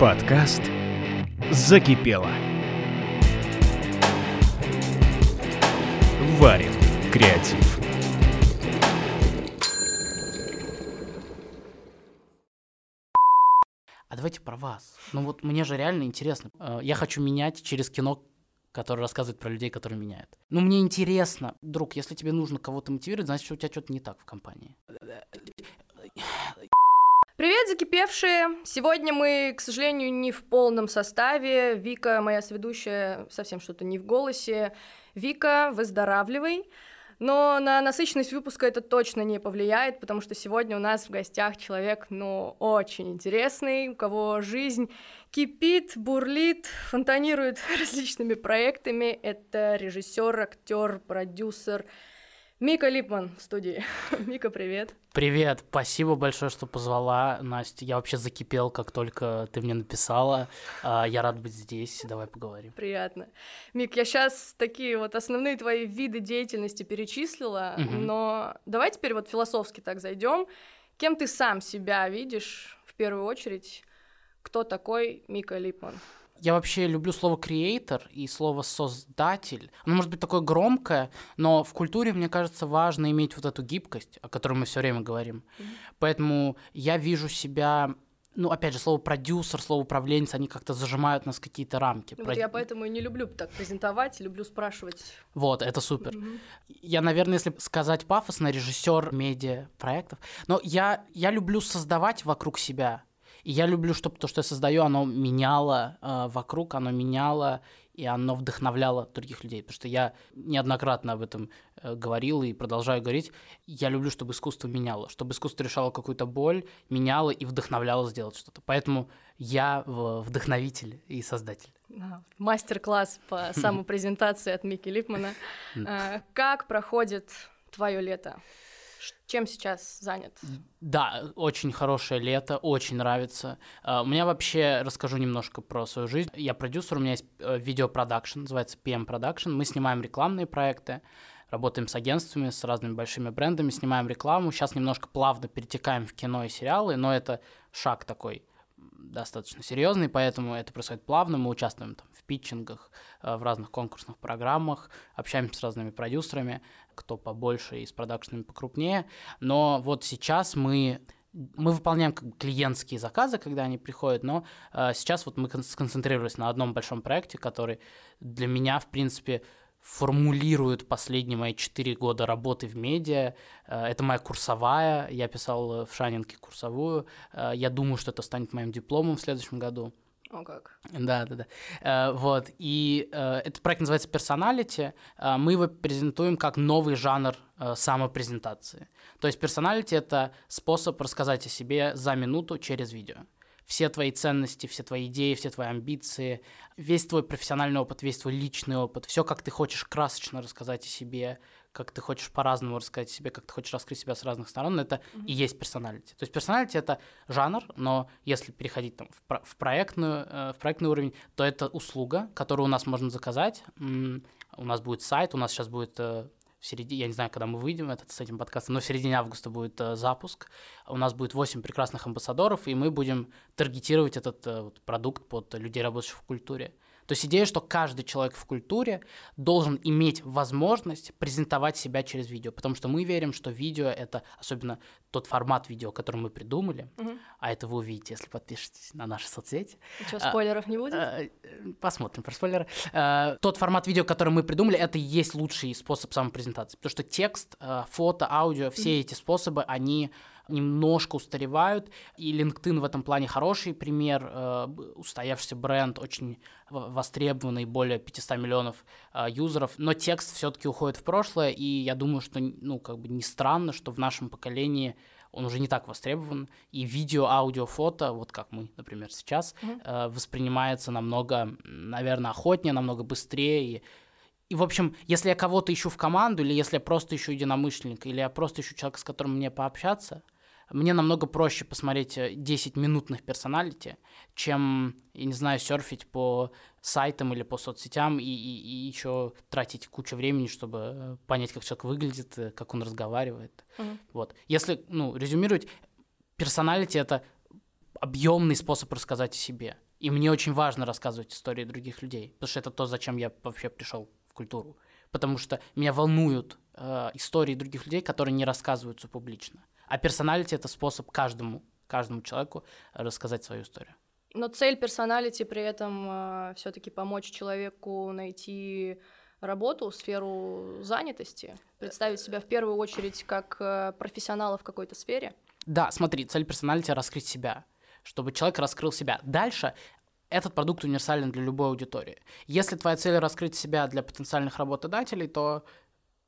Подкаст «Закипело». Варим креатив. А давайте про вас. Ну вот мне же реально интересно. Э, Я хочу менять через кино, которое рассказывает про людей, которые меняют. Ну мне интересно, друг, если тебе нужно кого-то мотивировать, значит, у тебя что-то не так в компании. Привет, закипевшие! Сегодня мы, к сожалению, не в полном составе. Вика, моя сведущая, совсем что-то не в голосе. Вика, выздоравливай. Но на насыщенность выпуска это точно не повлияет, потому что сегодня у нас в гостях человек, ну, очень интересный, у кого жизнь кипит, бурлит, фонтанирует различными проектами. Это режиссер, актер, продюсер Мика Липман в студии. Мика, привет. Привет, спасибо большое, что позвала, Настя. Я вообще закипел, как только ты мне написала. А, Я рад быть здесь, давай поговорим. Приятно. Мик, я сейчас такие вот основные твои виды деятельности перечислила, Мгм. но давай теперь вот философски так зайдем. Кем ты сам себя видишь в первую очередь? Кто такой Мика Липман? Я вообще люблю слово креатор и слово создатель. Оно может быть такое громкое, но в культуре, мне кажется, важно иметь вот эту гибкость, о которой мы все время говорим. Поэтому я вижу себя, ну, опять же, слово продюсер, слово управленец, они как-то зажимают нас какие-то рамки. Ну, Про- вот я поэтому и не люблю так презентовать, люблю спрашивать. Вот, это супер. Мгм. Я, наверное, если сказать пафосно, режиссер медиа проектов. Но я, я люблю создавать вокруг себя. И я люблю, чтобы то, что я создаю, оно меняло э, вокруг, оно меняло, и оно вдохновляло других людей. Потому что я неоднократно об этом э, говорил и продолжаю говорить. Я люблю, чтобы искусство меняло, чтобы искусство решало какую-то боль, меняло и вдохновляло сделать что-то. Поэтому я вдохновитель и создатель. Мастер-класс по самопрезентации от Мики Липмана. А, Как проходит твое лето? Чем сейчас занят? Да, очень хорошее лето, очень нравится. А, У меня вообще, расскажу немножко про свою жизнь. Я продюсер, у меня есть э, видеопродакшн, называется PM Production. Мы снимаем рекламные проекты, работаем с агентствами, с разными большими брендами, снимаем рекламу. Сейчас немножко плавно перетекаем в кино и сериалы, но это шаг такой достаточно серьезный, поэтому это происходит плавно. Мы участвуем там, в питчингах, э, в разных конкурсных программах, общаемся с разными продюсерами, кто побольше и с продакшенами покрупнее. Но вот сейчас мы мы выполняем как бы клиентские заказы, когда они приходят, но э, сейчас вот мы кон- сконцентрировались на одном большом проекте, который для меня, в принципе, формулирует последние мои четыре года работы в медиа. Э, это моя курсовая, я писал в Шанинке курсовую. Э, я думаю, что это станет моим дипломом в следующем году. О, как. Да, да, да. Э, вот. И этот проект называется персоналити. Мы его презентуем как новый жанр самопрезентации. То есть персоналити это способ рассказать о себе за минуту через видео. Все твои ценности, все твои идеи, все твои амбиции, весь твой профессиональный опыт, весь твой личный опыт, все, как ты хочешь красочно рассказать о себе, как ты хочешь по-разному рассказать о себе, как ты хочешь раскрыть себя с разных сторон, это и есть персоналити. То есть персоналити это жанр, но если переходить там, в, про- в проектную, э, в проектный уровень, то это услуга, которую у нас можно заказать. У нас будет сайт, у нас сейчас будет э, в середине, я не знаю, когда мы выйдем этот, с этим подкастом, но в середине августа будет э, запуск. У нас будет 8 прекрасных амбассадоров, и мы будем таргетировать этот э, вот продукт под людей, работающих в культуре. То есть идея, что каждый человек в культуре должен иметь возможность презентовать себя через видео, потому что мы верим, что видео — это особенно тот формат видео, который мы придумали, Мгм. а это вы увидите, если подпишетесь на наши соцсети. Что, А, спойлеров не будет? Э, э, Посмотрим про спойлеры. Э, Тот формат видео, который мы придумали, это и есть лучший способ самопрезентации. Потому что текст, э, фото, аудио, все эти способы, они немножко устаревают. И LinkedIn в этом плане хороший пример. э, Устоявшийся бренд, очень востребованный, более 500 миллионов э, юзеров. Но текст все-таки уходит в прошлое, и я думаю, что ну, как бы не странно, что в нашем поколении он уже не так востребован, и видео, аудио, фото, вот как мы, например, сейчас, Мгм. э, воспринимается намного, наверное, охотнее, намного быстрее. И, и, в общем, если я кого-то ищу в команду, или если я просто ищу единомышленника, или я просто ищу человека, с которым мне пообщаться, мне намного проще посмотреть э, 10 минутных персоналити, чем, я не знаю, серфить по сайтам или по соцсетям и, и, еще тратить кучу времени, чтобы э, понять, как человек выглядит, э, как он разговаривает. Мгм. Вот. Если, ну, резюмировать, персоналити — это объемный способ рассказать о себе. И мне очень важно рассказывать истории других людей, потому что это то, зачем я вообще пришел в культуру. Потому что меня волнуют э, истории других людей, которые не рассказываются публично. А персоналити это способ каждому, каждому человеку рассказать свою историю. Но цель персоналити при этом э, все-таки помочь человеку найти работу, сферу занятости, представить себя в первую очередь как э, профессионала в какой-то сфере. Да, смотри, цель персоналити раскрыть себя, чтобы человек раскрыл себя. Дальше этот продукт универсален для любой аудитории. Если твоя цель раскрыть себя для потенциальных работодателей, то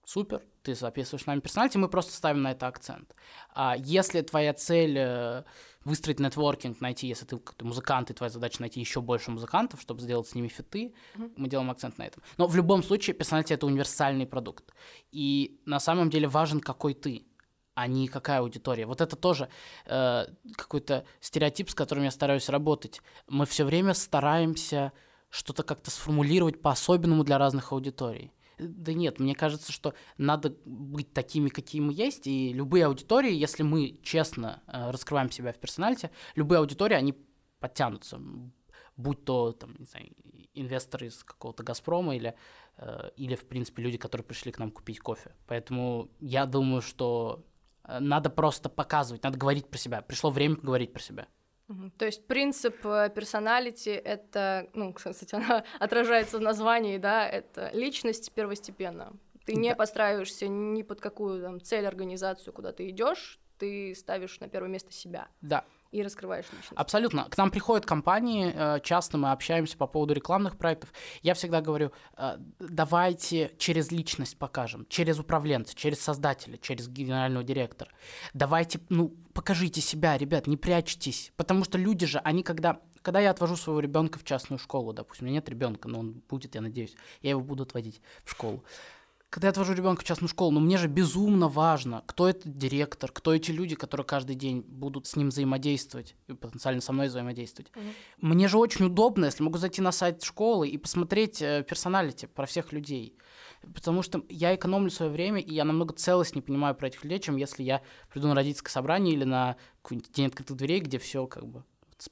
супер, ты записываешь нами персоналити, мы просто ставим на это акцент. А если твоя цель э, выстроить нетворкинг, найти, если ты, ты музыкант, и твоя задача найти еще больше музыкантов, чтобы сделать с ними фиты, mm-hmm. мы делаем акцент на этом. Но в любом случае персоналити это универсальный продукт. И на самом деле важен, какой ты а не какая аудитория. Вот это тоже э, какой-то стереотип, с которым я стараюсь работать. Мы все время стараемся что-то как-то сформулировать по-особенному для разных аудиторий. Да нет, мне кажется, что надо быть такими, какие мы есть, и любые аудитории, если мы честно э, раскрываем себя в персональте, любые аудитории, они подтянутся, будь то, там, не знаю, инвесторы из какого-то «Газпрома» или, э, или, в принципе, люди, которые пришли к нам купить кофе. Поэтому я думаю, что надо просто показывать, надо говорить про себя. Пришло время поговорить про себя. То есть принцип э, персоналити — это, ну, кстати, она отражается в названии, да, это личность первостепенно. Ты да. не подстраиваешься ни под какую там цель, организацию, куда ты идешь, ты ставишь на первое место себя. Да и раскрываешь личность. Абсолютно. К нам приходят компании, э, часто мы общаемся по поводу рекламных проектов. Я всегда говорю, э, давайте через личность покажем, через управленца, через создателя, через генерального директора. Давайте, ну, покажите себя, ребят, не прячьтесь. Потому что люди же, они когда когда я отвожу своего ребенка в частную школу, допустим, у меня нет ребенка, но он будет, я надеюсь, я его буду отводить в школу когда я отвожу ребенка в частную школу, но мне же безумно важно, кто этот директор, кто эти люди, которые каждый день будут с ним взаимодействовать и потенциально со мной взаимодействовать. Mm-hmm. Мне же очень удобно, если могу зайти на сайт школы и посмотреть э, персоналити про всех людей. Потому что я экономлю свое время, и я намного целостнее понимаю про этих людей, чем если я приду на родительское собрание или на какой-нибудь день открытых дверей, где все как бы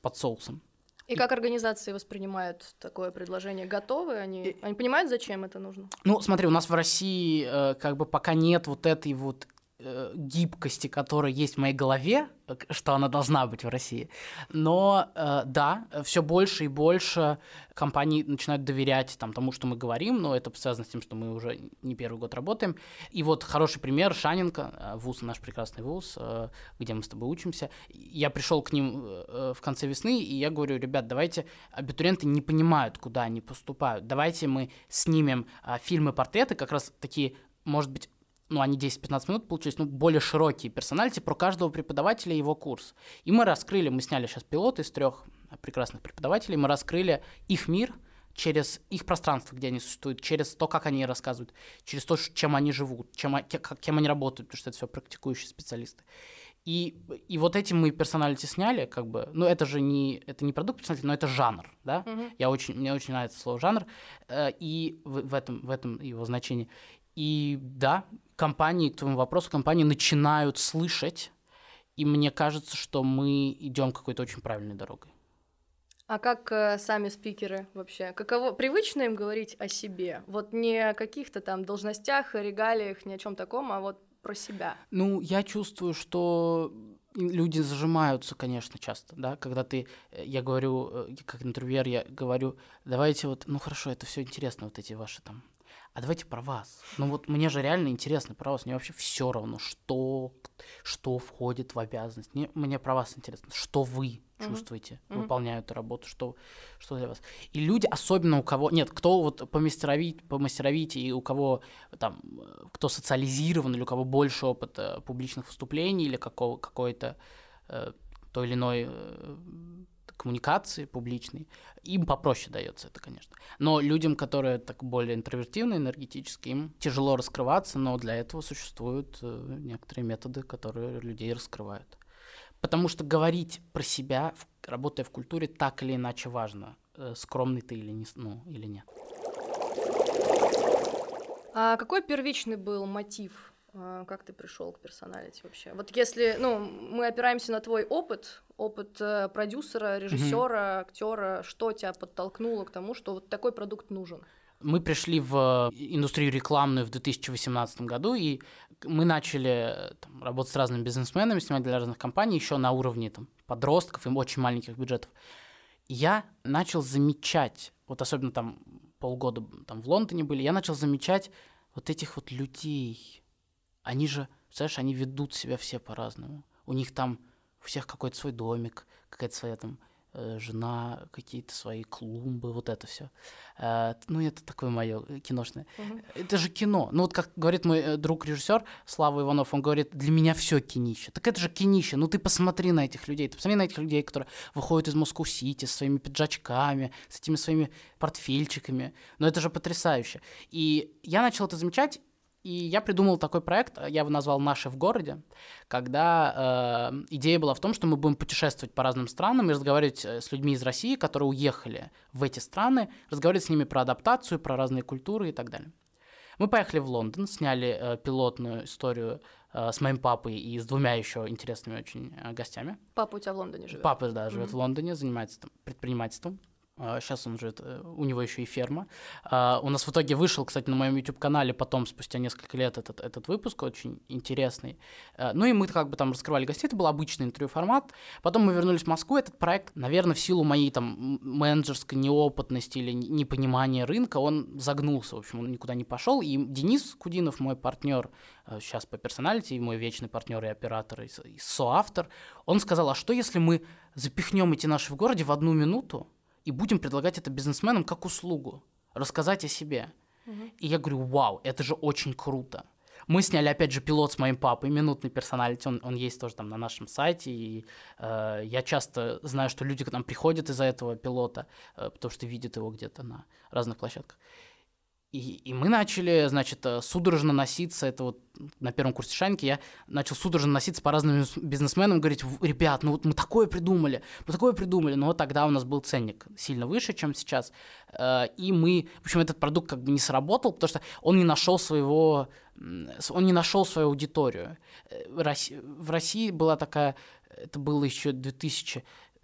под соусом. И как организации воспринимают такое предложение? Готовы они? Они понимают, зачем это нужно? Ну, смотри, у нас в России э, как бы пока нет вот этой вот Э, гибкости, которая есть в моей голове, что она должна быть в России. Но э, да, все больше и больше компаний начинают доверять там, тому, что мы говорим, но это связано с тем, что мы уже не первый год работаем. И вот хороший пример Шаненко, э, вуз, наш прекрасный вуз, где мы с тобой учимся. Я пришел к ним в конце весны, и я говорю, ребят, давайте, абитуриенты не понимают, куда они поступают, давайте мы снимем фильмы-портреты, как раз такие может быть, ну, они 10-15 минут получились, ну, более широкие персональти про каждого преподавателя и его курс. И мы раскрыли, мы сняли сейчас пилот из трех прекрасных преподавателей, мы раскрыли их мир через их пространство, где они существуют, через то, как они рассказывают, через то, чем они живут, чем, кем они работают, потому что это все практикующие специалисты. И, и вот этим мы персоналити сняли, как бы, ну это же не, это не продукт персоналити, но это жанр, да, uh-huh. я очень, мне очень нравится слово жанр, э, и в, в, этом, в этом его значении. И да, компании, к твоему вопросу, компании начинают слышать, и мне кажется, что мы идем какой-то очень правильной дорогой. А как э, сами спикеры вообще? Каково привычно им говорить о себе? Вот не о каких-то там должностях, регалиях, ни о чем таком, а вот про себя. Ну, я чувствую, что люди зажимаются, конечно, часто, да, когда ты, э, я говорю, э, как интервьюер, я говорю, давайте вот, ну хорошо, это все интересно, вот эти ваши там а давайте про вас. Ну вот мне же реально интересно про вас. Мне вообще все равно, что, что входит в обязанность. Мне, мне про вас интересно, что вы чувствуете, mm-hmm. выполняя эту работу, что, что для вас. И люди, особенно у кого... Нет, кто вот по мастеровить, по мастеровить и у кого там, кто социализирован, или у кого больше опыта публичных выступлений, или какого, какой-то э, той или иной э, коммуникации публичной, им попроще дается это, конечно. Но людям, которые так более интровертивны, энергетически, им тяжело раскрываться, но для этого существуют э, некоторые методы, которые людей раскрывают. Потому что говорить про себя, работая в культуре, так или иначе важно, э, скромный ты или, не, ну, или нет. А какой первичный был мотив как ты пришел к персоналити вообще? Вот если, ну, мы опираемся на твой опыт, опыт э, продюсера, режиссера, актера, что тебя подтолкнуло к тому, что вот такой продукт нужен? Мы пришли в индустрию рекламную в 2018 году, и мы начали там, работать с разными бизнесменами, снимать для разных компаний еще на уровне там, подростков и очень маленьких бюджетов. я начал замечать, вот особенно там полгода там в Лондоне были, я начал замечать вот этих вот людей, они же, знаешь, они ведут себя все по-разному. У них там у всех какой-то свой домик, какая-то своя там э, жена, какие-то свои клумбы, вот это все. Э, ну, это такое мое киношное. Угу. Это же кино. Ну, вот как говорит мой э, друг режиссер Слава Иванов, он говорит, для меня все кинище. Так это же кинище. Ну, ты посмотри на этих людей. Ты посмотри на этих людей, которые выходят из Москву-Сити с своими пиджачками, с этими своими портфельчиками. Ну, это же потрясающе. И я начал это замечать, и я придумал такой проект, я его назвал «Наши в городе», когда э, идея была в том, что мы будем путешествовать по разным странам и разговаривать э, с людьми из России, которые уехали в эти страны, разговаривать с ними про адаптацию, про разные культуры и так далее. Мы поехали в Лондон, сняли э, пилотную историю э, с моим папой и с двумя еще интересными очень э, гостями. Папа у тебя в Лондоне живет? Папа, да, живет mm-hmm. в Лондоне, занимается там, предпринимательством. Сейчас а, он э, у него еще и ферма. А, у нас в итоге вышел, кстати, на моем YouTube-канале потом, спустя несколько лет, этот, этот выпуск очень интересный. А, ну и мы как бы там раскрывали гостей, это был обычный интервью-формат. Потом мы вернулись в Москву, этот проект, наверное, в силу моей там менеджерской неопытности или непонимания рынка, он загнулся, в общем, он никуда не пошел. И Денис Кудинов, мой партнер сейчас по персоналити, мой вечный партнер и оператор, и соавтор, он сказал, а что если мы запихнем эти наши в городе в одну минуту, и будем предлагать это бизнесменам как услугу, рассказать о себе. Угу. И я говорю, вау, это же очень круто. Мы сняли, опять же, пилот с моим папой, минутный персоналити, он, он есть тоже там на нашем сайте, и э, я часто знаю, что люди к нам приходят из-за этого пилота, э, потому что видят его где-то на разных площадках. И, и мы начали, значит, э, судорожно носиться, это вот на первом курсе Шаньки я начал судорожно носиться по разным бизнесменам, говорить, ребят, ну вот мы такое придумали, мы такое придумали, но тогда у нас был ценник сильно выше, чем сейчас, э, и мы, в общем, этот продукт как бы не сработал, потому что он не нашел своего, он не нашел свою аудиторию. Э, в России была такая, это было еще 2000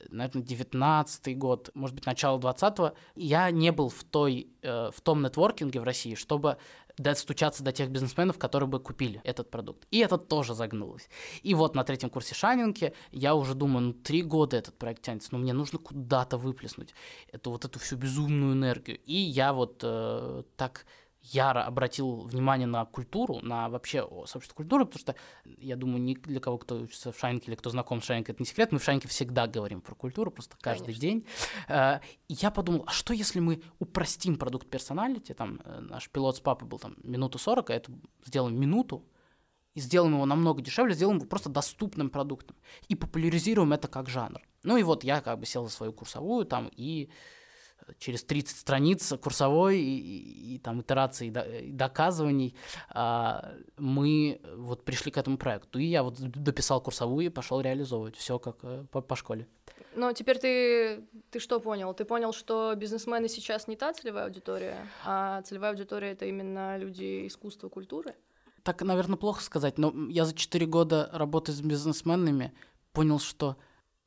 наверное, 19 год, может быть, начало 20-го, я не был в, той, э, в том нетворкинге в России, чтобы достучаться до тех бизнесменов, которые бы купили этот продукт. И это тоже загнулось. И вот на третьем курсе Шанинки я уже думаю, ну, три года этот проект тянется, но мне нужно куда-то выплеснуть эту вот эту всю безумную энергию. И я вот э, так яро обратил внимание на культуру, на вообще сообщество культуры, потому что, я думаю, ни для кого, кто учится в Шайнке или кто знаком с Шайнкой, это не секрет, мы в Шайнке всегда говорим про культуру, просто каждый Конечно. день. Э, и я подумал, а что если мы упростим продукт персоналити, там э, наш пилот с папой был там минуту 40, а это сделаем минуту, и сделаем его намного дешевле, сделаем его просто доступным продуктом и популяризируем это как жанр. Ну и вот я как бы сел за свою курсовую там и через 30 страниц курсовой и, и, и там итераций и доказываний а, мы вот пришли к этому проекту. И я вот дописал курсовую и пошел реализовывать все как э, по, по школе. Но теперь ты, ты что понял? Ты понял, что бизнесмены сейчас не та целевая аудитория, а целевая аудитория это именно люди искусства, культуры? Так, наверное, плохо сказать, но я за 4 года работы с бизнесменами понял, что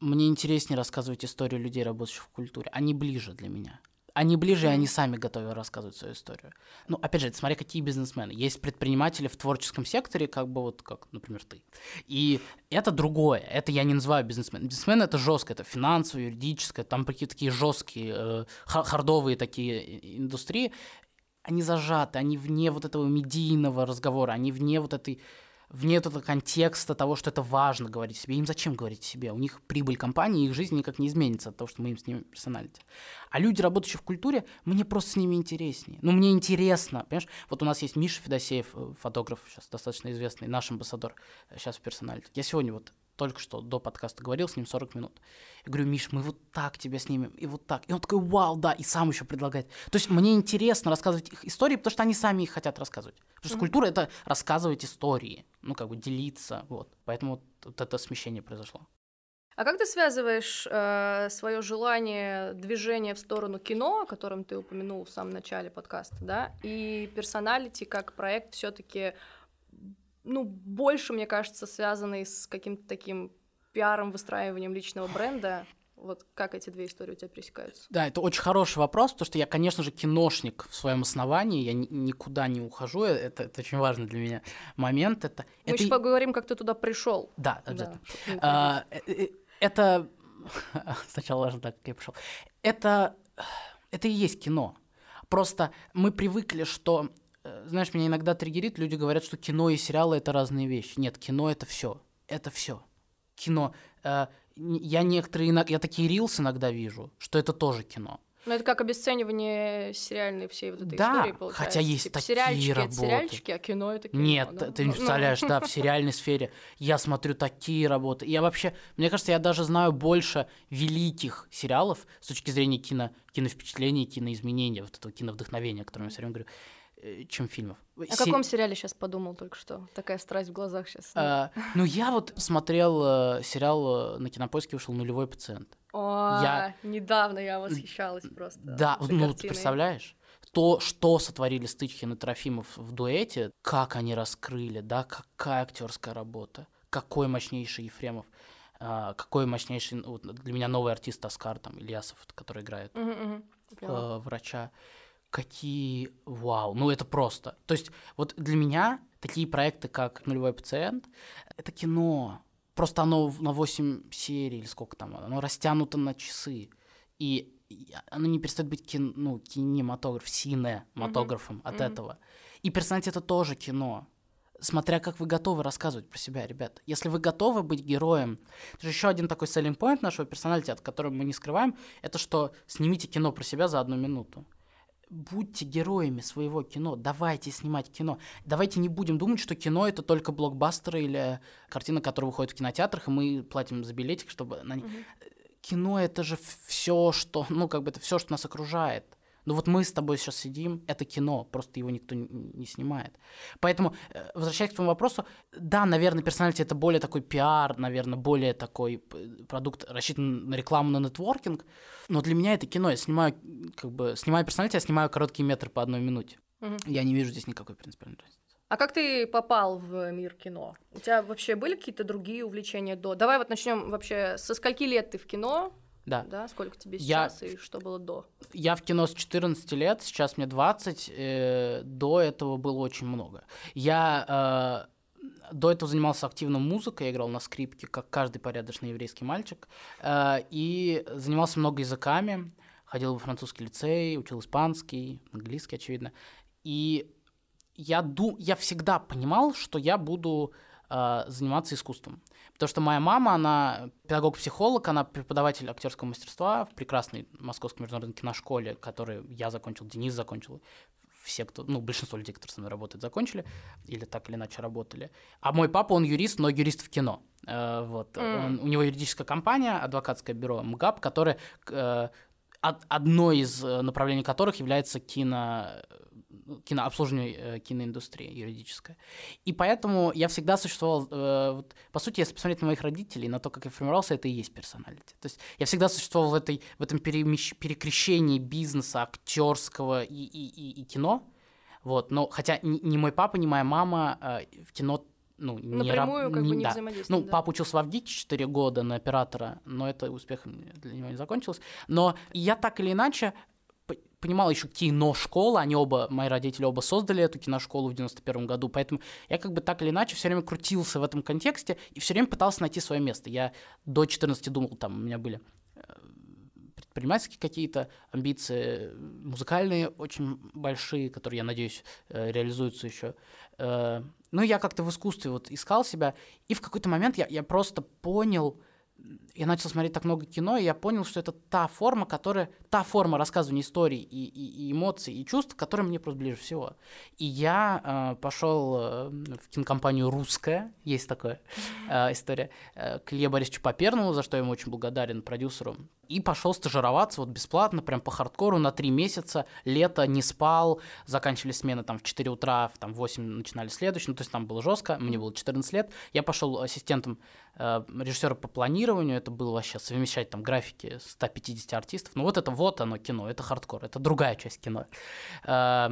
мне интереснее рассказывать историю людей, работающих в культуре. Они ближе для меня. Они ближе, и они сами готовы рассказывать свою историю. Ну, опять же, смотри, какие бизнесмены. Есть предприниматели в творческом секторе, как бы вот, как, например, ты. И это другое. Это я не называю бизнесмен. Бизнесмен это жестко, это финансовое, юридическое, там какие-то такие жесткие, э, хардовые такие индустрии. Они зажаты, они вне вот этого медийного разговора, они вне вот этой вне этого контекста того, что это важно говорить себе. Им зачем говорить себе? У них прибыль компании, их жизнь никак не изменится от того, что мы им снимем персоналити. А люди, работающие в культуре, мне просто с ними интереснее. Ну, мне интересно, понимаешь? Вот у нас есть Миша Федосеев, э, фотограф, сейчас достаточно известный, наш амбассадор сейчас э, в персоналите. Я сегодня вот только что до подкаста говорил с ним 40 минут. Я говорю, Миш, мы вот так тебя снимем, и вот так. И он такой, вау, да, и сам еще предлагает. То есть мне интересно рассказывать их истории, потому что они сами их хотят рассказывать. Потому что mm-hmm. культура — это рассказывать истории, ну, как бы делиться, вот. Поэтому вот, вот это смещение произошло. А как ты связываешь э, свое желание движения в сторону кино, о котором ты упомянул в самом начале подкаста, да, и персоналити как проект все-таки ну, больше, мне кажется, связанный с каким-то таким пиаром, выстраиванием личного бренда. Вот как эти две истории у тебя пересекаются? Да, это очень хороший вопрос, потому что я, конечно же, киношник в своем основании, я ни- никуда не ухожу, э, это, это очень важный для меня момент. Это, Мы это... еще поговорим, как ты туда пришел. Да, обязательно. Да, А, э, э, это сначала важно так, как я пришел. Это это и есть кино. Просто мы привыкли, что знаешь, меня иногда триггерит, люди говорят, что кино и сериалы это разные вещи. Нет, кино это все. Это все. Кино. Э, я некоторые я такие рилсы иногда вижу, что это тоже кино. Ну, это как обесценивание сериальной всей вот этой Да, истории, получается. хотя есть Типа, такие сериальчики это работы. сериальчики, а кино это кино. Нет, да? ты не Ну, представляешь, да, в сериальной сфере я смотрю такие работы. Я вообще, мне кажется, я даже знаю больше великих сериалов с точки зрения кино, киновпечатлений, киноизменения, вот этого киновдохновения, о котором я все время говорю, чем фильмов. О Се- каком сериале сейчас подумал только что? Такая страсть в глазах сейчас. э, ну, я вот смотрел э, сериал э, на кинопоиске вышел нулевой пациент. О, я- недавно я восхищалась просто. Да, ну ты представляешь? То, что сотворили Стычкин и Трофимов в дуэте, как они раскрыли, да, какая актерская работа, какой мощнейший Ефремов, а, какой мощнейший, ну, вот для меня новый артист Оскар, там, Ильясов, который играет. Поняла. э, врача. Какие, вау, ну это просто. То есть вот для меня такие проекты, как «Нулевой пациент», это кино. Просто оно на 8 серий или сколько там, оно растянуто на часы. И оно не перестает быть кин, ну, кинематограф, синематографом от мгм. этого. И персонаж это тоже кино. Смотря как вы готовы рассказывать про себя, ребят. Если вы готовы быть героем, это же еще один такой selling point нашего персоналити, от которого мы не скрываем, это что снимите кино про себя за одну минуту. Будьте героями своего кино, давайте снимать кино. Давайте не будем думать, что кино это только блокбастеры или картина, которая выходит в кинотеатрах, и мы платим за билетик, чтобы на них Мгм. кино это же все, что, ну, как бы это все, что нас окружает. Ну вот мы с тобой сейчас сидим, это кино, просто его никто не, снимает. Поэтому, э, возвращаясь к твоему вопросу, да, наверное, персоналити это более такой пиар, наверное, более такой п- продукт, рассчитан на рекламу, на нетворкинг. Но для меня это кино. Я снимаю, как бы, снимаю персоналити, я снимаю короткие метры по одной минуте. Мгм. Я не вижу здесь никакой принципиальной разницы. А как ты попал в мир кино? У тебя вообще были какие-то другие увлечения до? Давай вот начнем вообще. Со скольки лет ты в кино? Да. Да, сколько тебе Я- сейчас и что было до? Я в кино с 14 лет, сейчас мне 20, э, до этого было очень много. Я э, до этого занимался активно музыкой, я играл на скрипке, как каждый порядочный еврейский мальчик, э, и занимался много языками, ходил во французский лицей, учил испанский, английский, очевидно. И я, ду... я всегда понимал, что я буду э, заниматься искусством. Потому что моя мама, она педагог-психолог, она преподаватель актерского мастерства в прекрасной Московской международной киношколе, которую я закончил, Денис закончил, все, кто, ну, большинство людей, которые со мной работают, закончили или так или иначе работали. А мой папа, он юрист, но юрист в кино. Э, вот. М. Он- у него юридическая компания, адвокатское бюро МГАП, которое э, од- одно из э, направлений которых является кино, ну, кинообслуживание э, киноиндустрии юридическая. И поэтому я всегда существовал... э, вот, по сути, если посмотреть на моих родителей, на то, как я формировался, это и есть персоналити. То есть я всегда существовал в, этой, в этом перемещ- перекрещении бизнеса, актерского и, и, и, и кино. Вот, но хотя ни, ни мой папа, ни моя мама э, в кино ну, не раб- Напрямую как бы не да. взаимодействуют. Ну, да. папа учился в Авгике 4 года на оператора, но это успехом для него не закончилось. Но я так или иначе понимал еще киношкола, они оба, мои родители оба создали эту киношколу в 91 году, поэтому я как бы так или иначе все время крутился в этом контексте и все время пытался найти свое место. Я до 14 думал, там у меня были э, предпринимательские какие-то амбиции, музыкальные очень большие, которые, я надеюсь, э, реализуются еще. Э, Ну, я как-то в искусстве вот искал себя, и в какой-то момент я, я просто понял, я начал смотреть так много кино, и я понял, что это та форма, которая, та форма рассказывания историй и, и- и эмоций, и чувств, которая мне просто ближе всего. И я э, пошел э, в кинокомпанию «Русская», есть такая э, история, э, к Илье Борисовичу Попернову, за что я ему очень благодарен, продюсеру, и пошел стажироваться вот бесплатно, прям по хардкору на три месяца, лето, не спал, заканчивали смены там в 4 утра, в там, в 8 начинали следующий, ну, то есть там было жестко, мне было 14 лет, я пошел ассистентом режиссера по планированию, это было вообще совмещать там графики 150 артистов. Ну вот это вот оно кино, это хардкор, это другая часть кино. Э,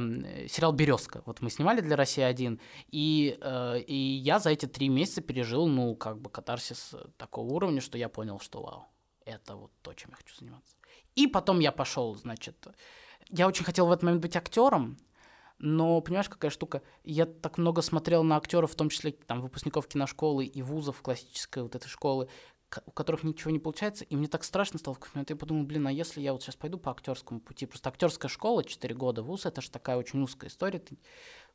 сериал «Березка», вот мы снимали для «России 1», и, э, и я за эти три месяца пережил, ну, как бы катарсис такого уровня, что я понял, что вау, это вот то, чем я хочу заниматься. И потом я пошел, значит, я очень хотел в этот момент быть актером, но понимаешь, какая штука? Я так много смотрел на актеров, в том числе там выпускников киношколы и вузов классической вот этой школы, у которых ничего не получается, и мне так страшно стало в какой-то момент. Я подумал, блин, а если я вот сейчас пойду по актерскому пути? Просто актерская школа, 4 года, вуз, это же такая очень узкая история. Ты,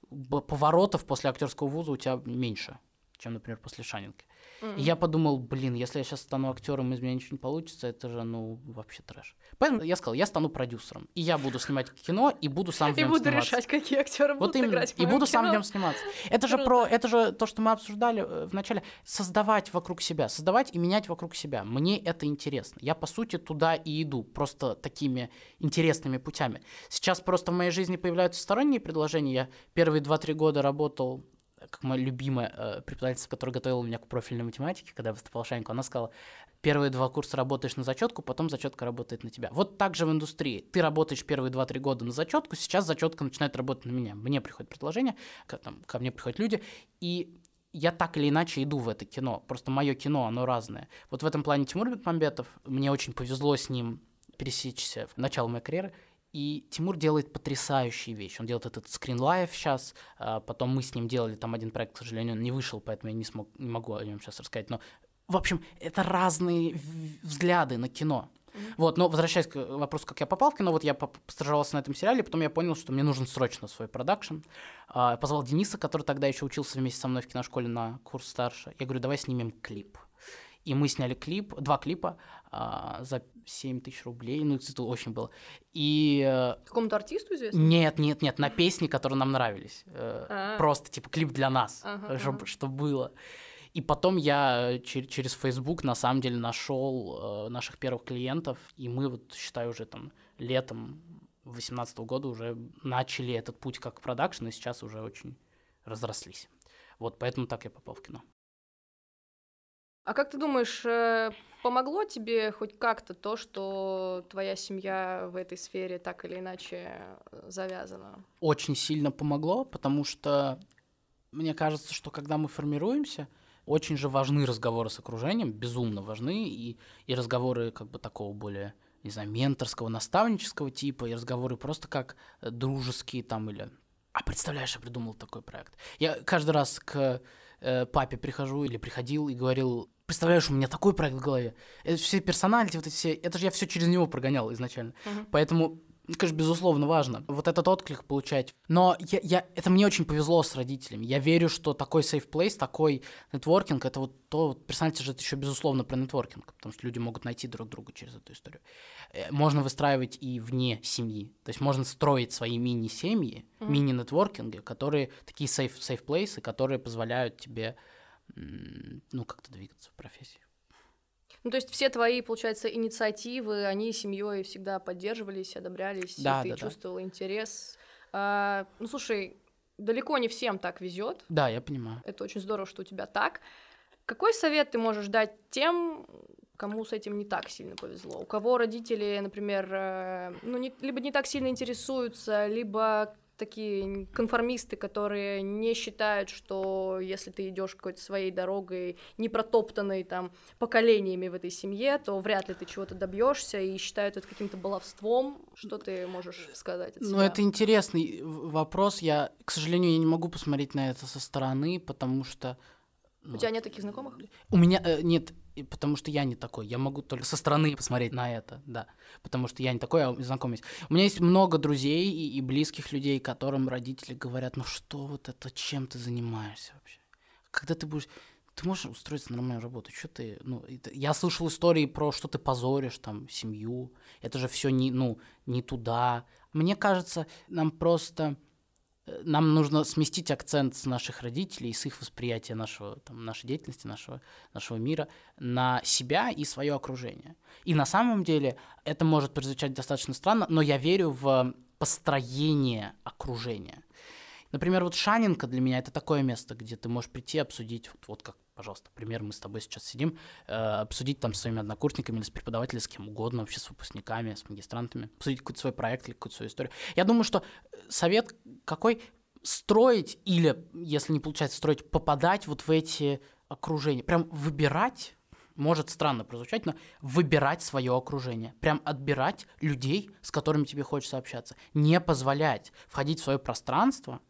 поворотов после актерского вуза у тебя меньше, чем, например, после Шанинки. Mm-hmm. И я подумал, блин, если я сейчас стану актером, из меня ничего не получится, это же, ну, вообще трэш. Поэтому я сказал, я стану продюсером. И я буду снимать кино, и буду сам в нем И буду сниматься. решать, какие актеры вот будут именно. играть И буду кино. сам в нем сниматься. Это же про, это же то, что мы обсуждали э, в начале. Создавать вокруг себя, создавать и менять вокруг себя. Мне это интересно. Я, по сути, туда и иду, просто такими интересными путями. Сейчас просто в моей жизни появляются сторонние предложения. Я первые 2-3 года работал как моя любимая э, преподавательница, которая готовила меня к профильной математике, когда я выступал Шаньку, она сказала, первые два курса работаешь на зачетку, потом зачетка работает на тебя. Вот так же в индустрии. Ты работаешь первые два-три года на зачетку, сейчас зачетка начинает работать на меня. Мне приходит предложение, ко, там, ко мне приходят люди, и я так или иначе иду в это кино. Просто мое кино, оно разное. Вот в этом плане Тимур Бекмамбетов, мне очень повезло с ним пересечься в начало моей карьеры. И Тимур делает потрясающие вещи. Он делает этот Live сейчас. А потом мы с ним делали там один проект, к сожалению, он не вышел, поэтому я не, смог, не могу о нем сейчас рассказать. Но, в общем, это разные взгляды на кино. Mm-hmm. Вот, но возвращаясь к вопросу, как я попал в кино, вот я постажировался на этом сериале, потом я понял, что мне нужен срочно свой продакшн. А, позвал Дениса, который тогда еще учился вместе со мной в киношколе на курс старше. Я говорю, давай снимем клип. И мы сняли клип, два клипа а, за 7 тысяч рублей, ну, это очень было. И... Э, Какому-то артисту известно? Нет, нет, нет, на песни, которые нам нравились. А-а-а. Просто, типа, клип для нас, ага, чтобы ага. что было. И потом я через, через Facebook, на самом деле, нашел э, наших первых клиентов, и мы, вот, считаю, уже там летом 2018 года уже начали этот путь как продакшн, и сейчас уже очень разрослись. Вот, поэтому так я попал в кино. А как ты думаешь, э, помогло тебе хоть как-то то, что твоя семья в этой сфере так или иначе э, завязана? Очень сильно помогло, потому что мне кажется, что когда мы формируемся, очень же важны разговоры с окружением, безумно важны, и, и разговоры как бы такого более, не знаю, менторского, наставнического типа, и разговоры просто как дружеские там или... А представляешь, я придумал такой проект. Я каждый раз к э, папе прихожу или приходил и говорил, представляешь, у меня такой проект в голове. Это все персонали, вот эти все, это же я все через него прогонял изначально. Мгм. Поэтому, конечно, безусловно важно вот этот отклик получать. Но я, я, это мне очень повезло с родителями. Я верю, что такой safe place, такой нетворкинг, это вот то, вот, персоналити же это еще безусловно про нетворкинг, потому что люди могут найти друг друга через эту историю. Э, Можно выстраивать и вне семьи. То есть можно строить свои мини-семьи, мини-нетворкинги, которые такие safe, safe places, которые позволяют тебе ну, как-то двигаться в профессии. Ну, то есть все твои, получается, инициативы, они семьей всегда поддерживались, одобрялись, Да, и ты да, да. чувствовал интерес. А, ну, слушай, далеко не всем так везет. Да, я понимаю. Это очень здорово, что у тебя так. Какой совет ты можешь дать тем, кому с этим не так сильно повезло? У кого родители, например, э, ну, не- либо не так сильно интересуются, либо такие конформисты, которые не считают, что если ты идешь какой-то своей дорогой, не протоптанной там поколениями в этой семье, то вряд ли ты чего-то добьешься и считают это каким-то баловством. Что ты можешь сказать от Ну, это интересный вопрос. Я, к сожалению, я не могу посмотреть на это со стороны, потому что... У ну, тебя нет таких знакомых? У меня э, нет, потому что я не такой. Я могу только со стороны посмотреть на это, да. Потому что я не такой, а знакомый есть. У меня есть много друзей и, и близких людей, которым родители говорят, ну что вот это, чем ты занимаешься вообще? Когда ты будешь... Ты можешь устроиться на нормальную работу? Что ты... Ну, это- я слышал истории про, что ты позоришь там семью. Это же все не, ну, не туда. Мне кажется, нам просто нам нужно сместить акцент с наших родителей, с их восприятия нашего, там, нашей деятельности, нашего, нашего мира на себя и свое окружение. И на самом деле это может прозвучать достаточно странно, но я верю в построение окружения. Например, вот Шанинка для меня это такое место, где ты можешь прийти обсудить, вот, вот как пожалуйста, пример, мы с тобой сейчас сидим, э, обсудить там с своими однокурсниками или с преподавателями, с кем угодно, вообще с выпускниками, с магистрантами, обсудить какой-то свой проект или какую-то свою историю. Я думаю, что э, совет какой? Строить или, если не получается строить, попадать вот в эти окружения, прям выбирать может странно прозвучать, но выбирать свое окружение, прям отбирать людей, с которыми тебе хочется общаться, не позволять входить в свое пространство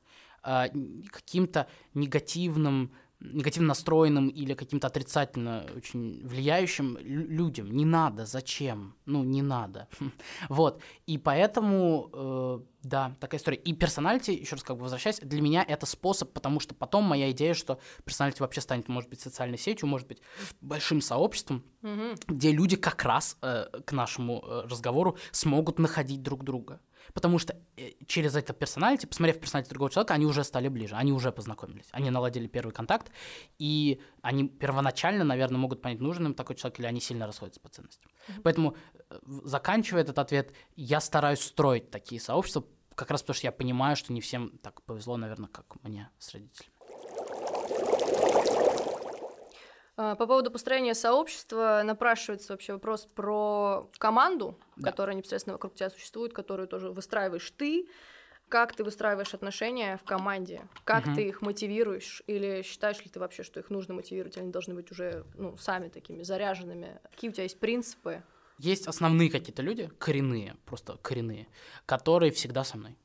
э, каким-то негативным негативно настроенным или каким-то отрицательно очень влияющим людям. Не надо, зачем? Ну, не надо. вот. И поэтому, э, да, такая история. И персоналити, еще раз как бы возвращаясь, для меня это способ, потому что потом моя идея, что персоналити вообще станет, может быть, социальной сетью, может быть, большим сообществом, mm-hmm. где люди как раз э, к нашему э, разговору смогут находить друг друга потому что э, через это персоналити, посмотрев персоналити другого человека, они уже стали ближе, они уже познакомились, они наладили первый контакт, и они первоначально, наверное, могут понять, нужен им такой человек, или они сильно расходятся по ценностям. Mm-hmm. Поэтому, э, заканчивая этот ответ, я стараюсь строить такие сообщества, как раз потому что я понимаю, что не всем так повезло, наверное, как мне с родителями. А, по поводу построения сообщества напрашивается вообще вопрос про команду, да. которая непосредственно вокруг тебя существует, которую тоже выстраиваешь ты. Как ты выстраиваешь отношения в команде? Как угу. ты их мотивируешь? Или считаешь ли ты вообще, что их нужно мотивировать? Они должны быть уже ну, сами такими заряженными? Какие у тебя есть принципы? Есть основные какие-то люди, коренные, просто коренные, которые всегда со мной.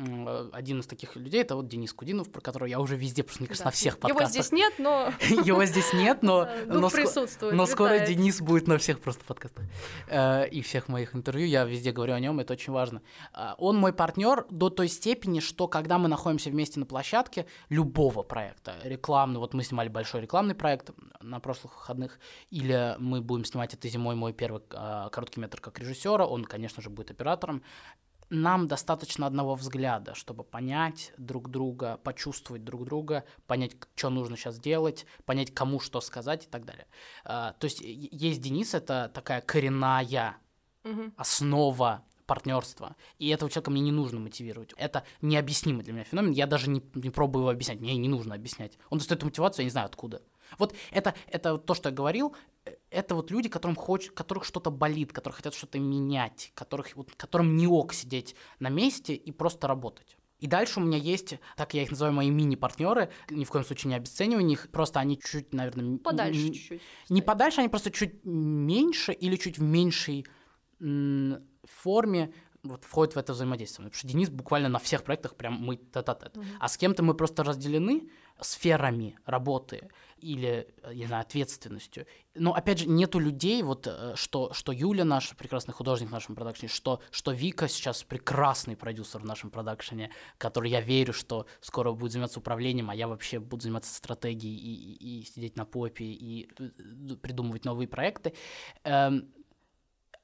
Э, один из таких людей это вот Денис Кудинов, про которого я уже везде, просто мне кажется, да. на всех подкастах. Его здесь нет, но... Его здесь нет, но... но присутствует, Но скоро Денис будет на всех просто подкастах. Э, и всех моих интервью, я везде говорю о нем, это очень важно. Э, он мой партнер до той степени, что когда мы находимся вместе на площадке любого проекта, рекламный, вот мы снимали большой рекламный проект на прошлых выходных, или мы будем снимать этой зимой мой первый короткий метр как режиссера, он, конечно же, будет оператором, нам достаточно одного взгляда, чтобы понять друг друга, почувствовать друг друга, понять, что нужно сейчас делать, понять, кому что сказать и так далее. А, то есть есть Денис, это такая коренная угу. основа партнерства. И этого человека мне не нужно мотивировать. Это необъяснимый для меня феномен. Я даже не, не пробую его объяснять. Мне не нужно объяснять. Он достает мотивацию, я не знаю откуда. Вот это, это то, что я говорил, это вот люди, которым хоч, которых что-то болит, которые хотят что-то менять, которых, вот, которым не ок сидеть на месте и просто работать. И дальше у меня есть, так я их называю, мои мини-партнеры, ни в коем случае не обесцениваю них, просто они чуть, наверное... Подальше чуть-чуть. Не подальше, они просто чуть меньше или чуть в меньшей форме вот входит в это взаимодействие. Потому что Денис буквально на всех проектах прям мы тет-а-тет. Mm-hmm. А с кем-то мы просто разделены сферами работы или, не знаю, ответственностью. Но, опять же, нету людей, вот, э, что, что Юля, наш прекрасный художник в нашем продакшене, что, что Вика сейчас прекрасный продюсер в нашем продакшене, который я верю, что скоро будет заниматься управлением, а я вообще буду заниматься стратегией и, и, и сидеть на попе и э, придумывать новые проекты. Эм,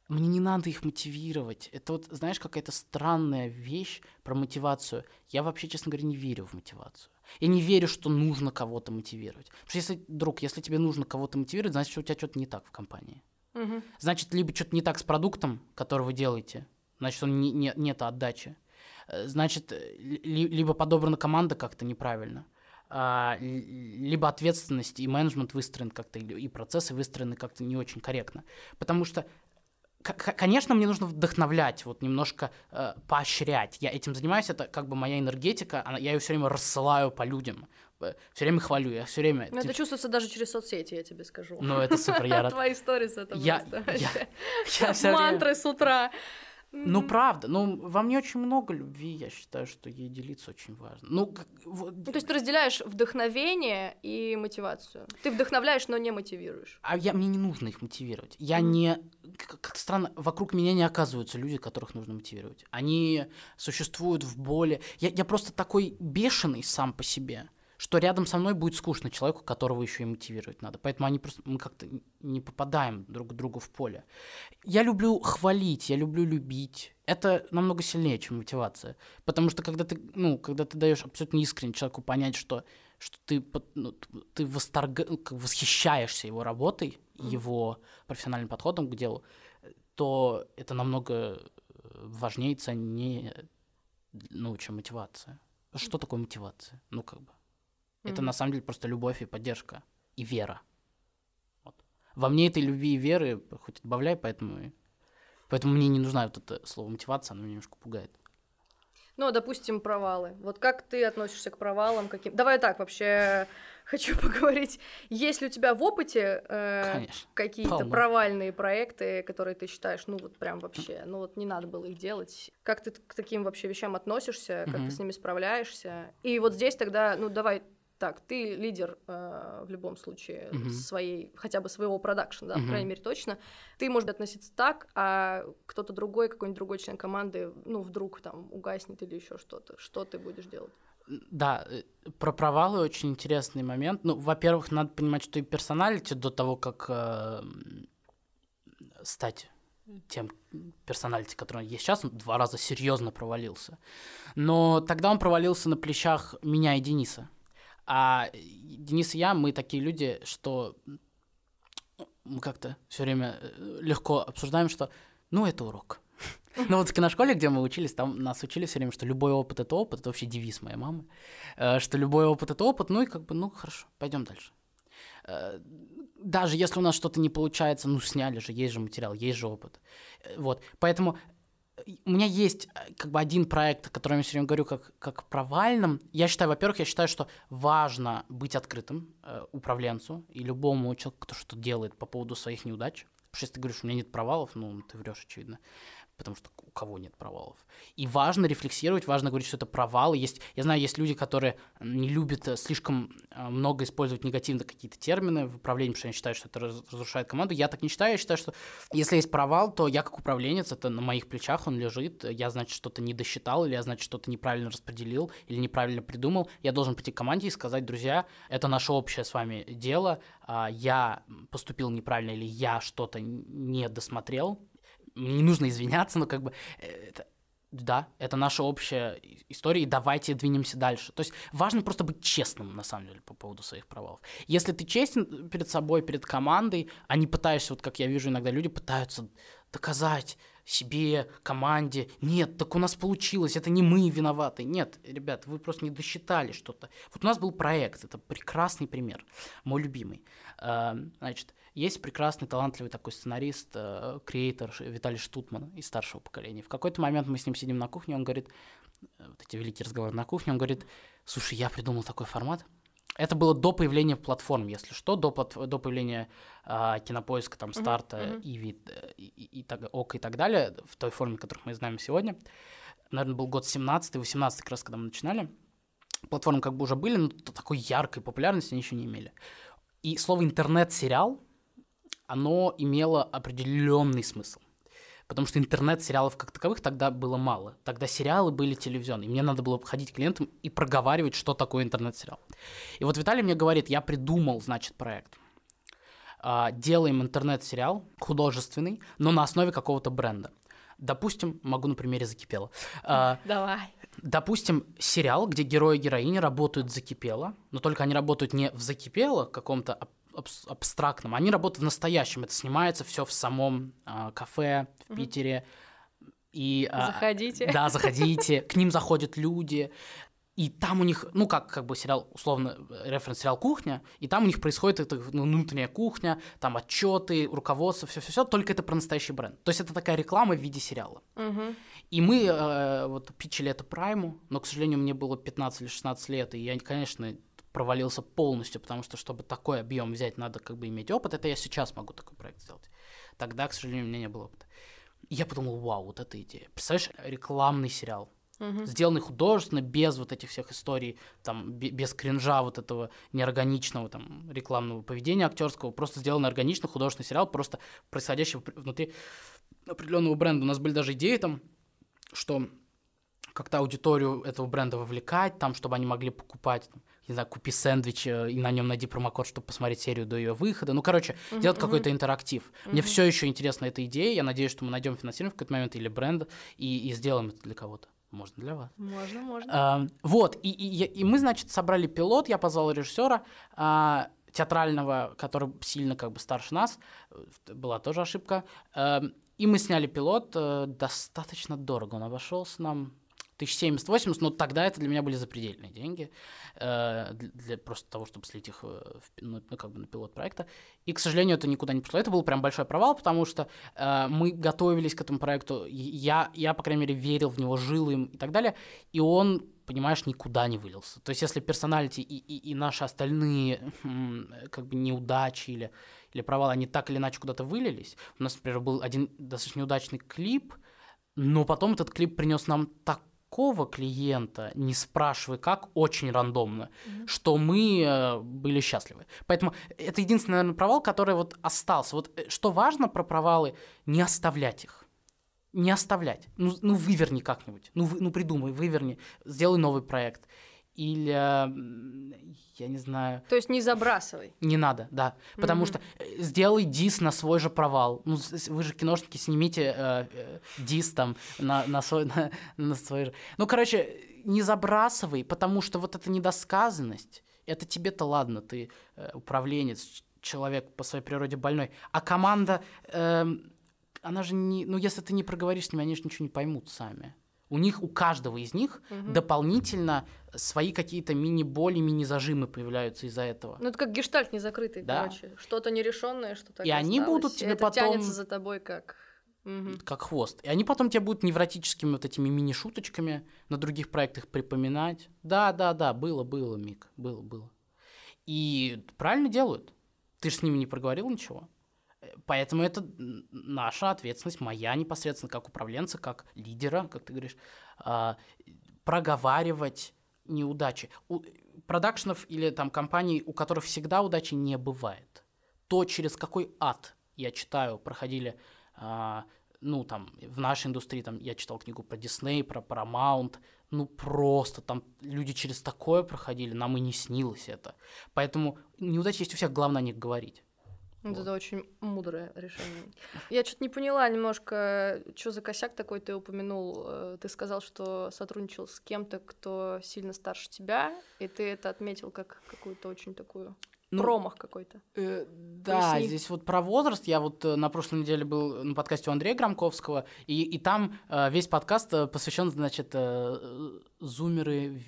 мне не надо их мотивировать. Это вот, знаешь, какая-то странная вещь про мотивацию. Я вообще, честно говоря, не верю в мотивацию. Я не верю, что нужно кого-то мотивировать. Потому что если, друг, если тебе нужно кого-то мотивировать, значит, что у тебя что-то не так в компании. Угу. Значит, либо что-то не так с продуктом, который вы делаете, значит, он не, не, нет отдачи. Э, значит, ли, либо подобрана команда как-то неправильно, а, либо ответственность и менеджмент выстроен как-то, и процессы выстроены как-то не очень корректно. Потому что конечно, мне нужно вдохновлять, вот немножко э, поощрять. Я этим занимаюсь, это как бы моя энергетика, она, я ее все время рассылаю по людям. Э, все время хвалю, я все время... Но типа... это чувствуется даже через соцсети, я тебе скажу. Ну, это супер, я рад. Твои сторис это я, просто я, я Мантры с утра. Ну, правда. Ну, во мне очень много любви. Я считаю, что ей делиться очень важно. Ну, вот... ну то есть ты разделяешь вдохновение и мотивацию. Ты вдохновляешь, но не мотивируешь. А я, мне не нужно их мотивировать. Я mm. не... Как странно, вокруг меня не оказываются люди, которых нужно мотивировать. Они существуют в боли. Я, я просто такой бешеный сам по себе что рядом со мной будет скучно человеку, которого еще и мотивировать надо. Поэтому они просто, мы как-то не попадаем друг к другу в поле. Я люблю хвалить, я люблю любить. Это намного сильнее, чем мотивация. Потому что когда ты, ну, когда ты даешь абсолютно искренне человеку понять, что, что ты, ну, ты восторг... Ну, восхищаешься его работой, его профессиональным подходом к делу, то это намного э, важнее и ценнее, ну, чем мотивация. Что такое мотивация? Ну, как бы. Это на самом деле просто любовь и поддержка. и вера. Вот. Во мне этой любви и веры хоть отбавляй, поэтому, поэтому мне не нужна вот это слово мотивация, оно меня немножко пугает. Ну, допустим, провалы. Вот как ты относишься к провалам? Каким? Давай так, вообще хочу поговорить. Есть ли у тебя в опыте э, какие-то Полно. провальные проекты, которые ты считаешь, ну вот прям вообще, ну вот не надо было их делать? Как ты к таким вообще вещам относишься? Как mm-hmm. ты с ними справляешься? И вот здесь тогда, ну давай так, ты лидер э, в любом случае uh-huh. своей, хотя бы своего продакшена, да, uh-huh. по крайней мере, точно. Ты можешь относиться так, а кто-то другой, какой-нибудь другой член команды, ну, вдруг там угаснет или еще что-то. Что ты будешь делать? Да, э, про провалы очень интересный момент. Ну, во-первых, надо понимать, что и персоналити до того, как э, стать тем персоналити, который есть сейчас, он два раза серьезно провалился. Но тогда он провалился на плечах меня и Дениса. А Денис и я, мы такие люди, что мы как-то все время э, легко обсуждаем, что ну это урок. Ну вот на школе, где мы учились, там нас учили все время, что любой опыт это опыт, это вообще девиз моей мамы, э, что любой опыт это опыт, ну и как бы, ну хорошо, пойдем дальше. Э, даже если у нас что-то не получается, ну сняли же, есть же материал, есть же опыт. Вот, поэтому у меня есть э, как бы один проект, о котором я все время говорю как, как провальном. Я считаю, во-первых, я считаю, что важно быть открытым э, управленцу и любому человеку, кто что-то делает по поводу своих неудач. Потому если ты говоришь, у меня нет провалов, ну, ты врешь, очевидно потому что у кого нет провалов. И важно рефлексировать, важно говорить, что это провалы. Есть, я знаю, есть люди, которые не любят э, слишком э, много использовать негативно какие-то термины в управлении, потому что они считают, что это разрушает команду. Я так не считаю, я считаю, что если есть провал, то я как управленец, это на моих плечах он лежит, я, значит, что-то не досчитал, или я, значит, что-то неправильно распределил, или неправильно придумал. Я должен прийти к команде и сказать, друзья, это наше общее с вами дело, а, я поступил неправильно, или я что-то не досмотрел, не нужно извиняться, но как бы э, это, да, это наша общая история, и давайте двинемся дальше. То есть важно просто быть честным, на самом деле, по поводу своих провалов. Если ты честен перед собой, перед командой, а не пытаешься, вот как я вижу иногда люди пытаются доказать себе, команде, нет, так у нас получилось, это не мы виноваты. Нет, ребят, вы просто не досчитали что-то. Вот у нас был проект, это прекрасный пример, мой любимый. А, значит, есть прекрасный, талантливый такой сценарист, э, креатор Виталий Штутман из старшего поколения. В какой-то момент мы с ним сидим на кухне, он говорит, э, вот эти великие разговоры на кухне, он говорит, слушай, я придумал такой формат. Это было до появления платформ, если что, до, до появления э, кинопоиска, там, старта, mm-hmm. и, и, и, так, ок и так далее, в той форме, которых мы знаем сегодня. Наверное, был год 17-18, как раз, когда мы начинали. Платформы как бы уже были, но такой яркой популярности они еще не имели. И слово интернет-сериал оно имело определенный смысл. Потому что интернет-сериалов как таковых тогда было мало. Тогда сериалы были телевизионные. Мне надо было ходить к клиентам и проговаривать, что такое интернет-сериал. И вот Виталий мне говорит, я придумал, значит, проект. А, делаем интернет-сериал художественный, но на основе какого-то бренда. Допустим, могу на примере закипело. А, Давай. Допустим, сериал, где герои и героини работают закипело, но только они работают не в закипело каком-то абстрактном. Они работают в настоящем. Это снимается все в самом э, кафе в mm-hmm. Питере. И, э, заходите. Да, заходите. К ним заходят люди. И там у них, ну как, как бы сериал, условно, референс-сериал «Кухня», и там у них происходит эта ну, внутренняя кухня, там отчеты, руководство, все-все-все, только это про настоящий бренд. То есть это такая реклама в виде сериала. Угу. И мы э, вот питчили это Прайму, но, к сожалению, мне было 15 или 16 лет, и я, конечно, провалился полностью, потому что, чтобы такой объем взять, надо как бы иметь опыт. Это я сейчас могу такой проект сделать. Тогда, к сожалению, у меня не было опыта. И я подумал, вау, вот эта идея. Представляешь, рекламный сериал, угу. сделанный художественно, без вот этих всех историй, там, без кринжа вот этого неорганичного там рекламного поведения актерского, просто сделанный органично художественный сериал, просто происходящий внутри определенного бренда. У нас были даже идеи там, что как-то аудиторию этого бренда вовлекать, там, чтобы они могли покупать там, не знаю, купи сэндвич э, и на нем найди промокод, чтобы посмотреть серию до ее выхода. Ну, короче, uh-huh, делать какой-то интерактив. Uh-huh. Мне все еще интересна эта идея. Я надеюсь, что мы найдем финансирование в какой-то момент или бренд и, и сделаем это для кого-то. Можно для вас. Можно, можно. А, вот, и, и, и мы, значит, собрали пилот, я позвал режиссера а, театрального, который сильно как бы старше нас, была тоже ошибка. А, и мы сняли пилот, достаточно дорого он обошелся нам, 1070-80, но тогда это для меня были запредельные деньги, э, для, для просто того, чтобы слить их в, ну, как бы на пилот проекта. И, к сожалению, это никуда не пришло. Это был прям большой провал, потому что э, мы готовились к этому проекту, я, я, по крайней мере, верил в него, жил им и так далее, и он понимаешь, никуда не вылился. То есть, если персоналити и, и, и наши остальные как бы неудачи или, или провалы, они так или иначе куда-то вылились. У нас, например, был один достаточно неудачный клип, но потом этот клип принес нам такого клиента, не спрашивая как, очень рандомно, mm-hmm. что мы э, были счастливы. Поэтому это единственный, наверное, провал, который вот остался. Вот э, что важно про провалы, не оставлять их не оставлять. Ну, ну выверни как-нибудь. Ну, вы, ну придумай, выверни, сделай новый проект. Или, я не знаю... То есть не забрасывай. Не надо, да. Потому mm-hmm. что э, сделай дис на свой же провал. Ну, вы же киношники, снимите э, э, дис там на, на, свой, на, на свой же... Ну, короче, не забрасывай, потому что вот эта недосказанность, это тебе-то ладно, ты э, управленец, человек по своей природе больной, а команда... Э, она же не... Ну, если ты не проговоришь с ними, они же ничего не поймут сами. У них, у каждого из них угу. дополнительно свои какие-то мини-боли, мини-зажимы появляются из-за этого. Ну, это как гештальт незакрытый, да. короче. Что-то нерешенное, что-то И они будут тебе это потом... тянется за тобой как... Угу. Как хвост. И они потом тебе будут невротическими вот этими мини-шуточками на других проектах припоминать. Да, да, да, было, было, Мик, было, было. И правильно делают. Ты же с ними не проговорил ничего. Поэтому это наша ответственность, моя непосредственно как управленца, как лидера, как ты говоришь, а, проговаривать неудачи. У продакшенов или там компаний, у которых всегда удачи не бывает. То, через какой ад, я читаю, проходили, а, ну, там, в нашей индустрии, там, я читал книгу про Disney, про Paramount, ну, просто там люди через такое проходили, нам и не снилось это. Поэтому неудачи есть у всех, главное о них говорить. Вот. Это очень мудрое решение. Я что-то не поняла немножко, что за косяк такой ты упомянул. Э, ты сказал, что сотрудничал с кем-то, кто сильно старше тебя, и ты это отметил как какую-то очень такую ну, промах какой-то. Э, да, Поясни. здесь вот про возраст. Я вот э, на прошлой неделе был на подкасте у Андрея Громковского, и, и там э, весь подкаст э, посвящен, значит, э, зумеры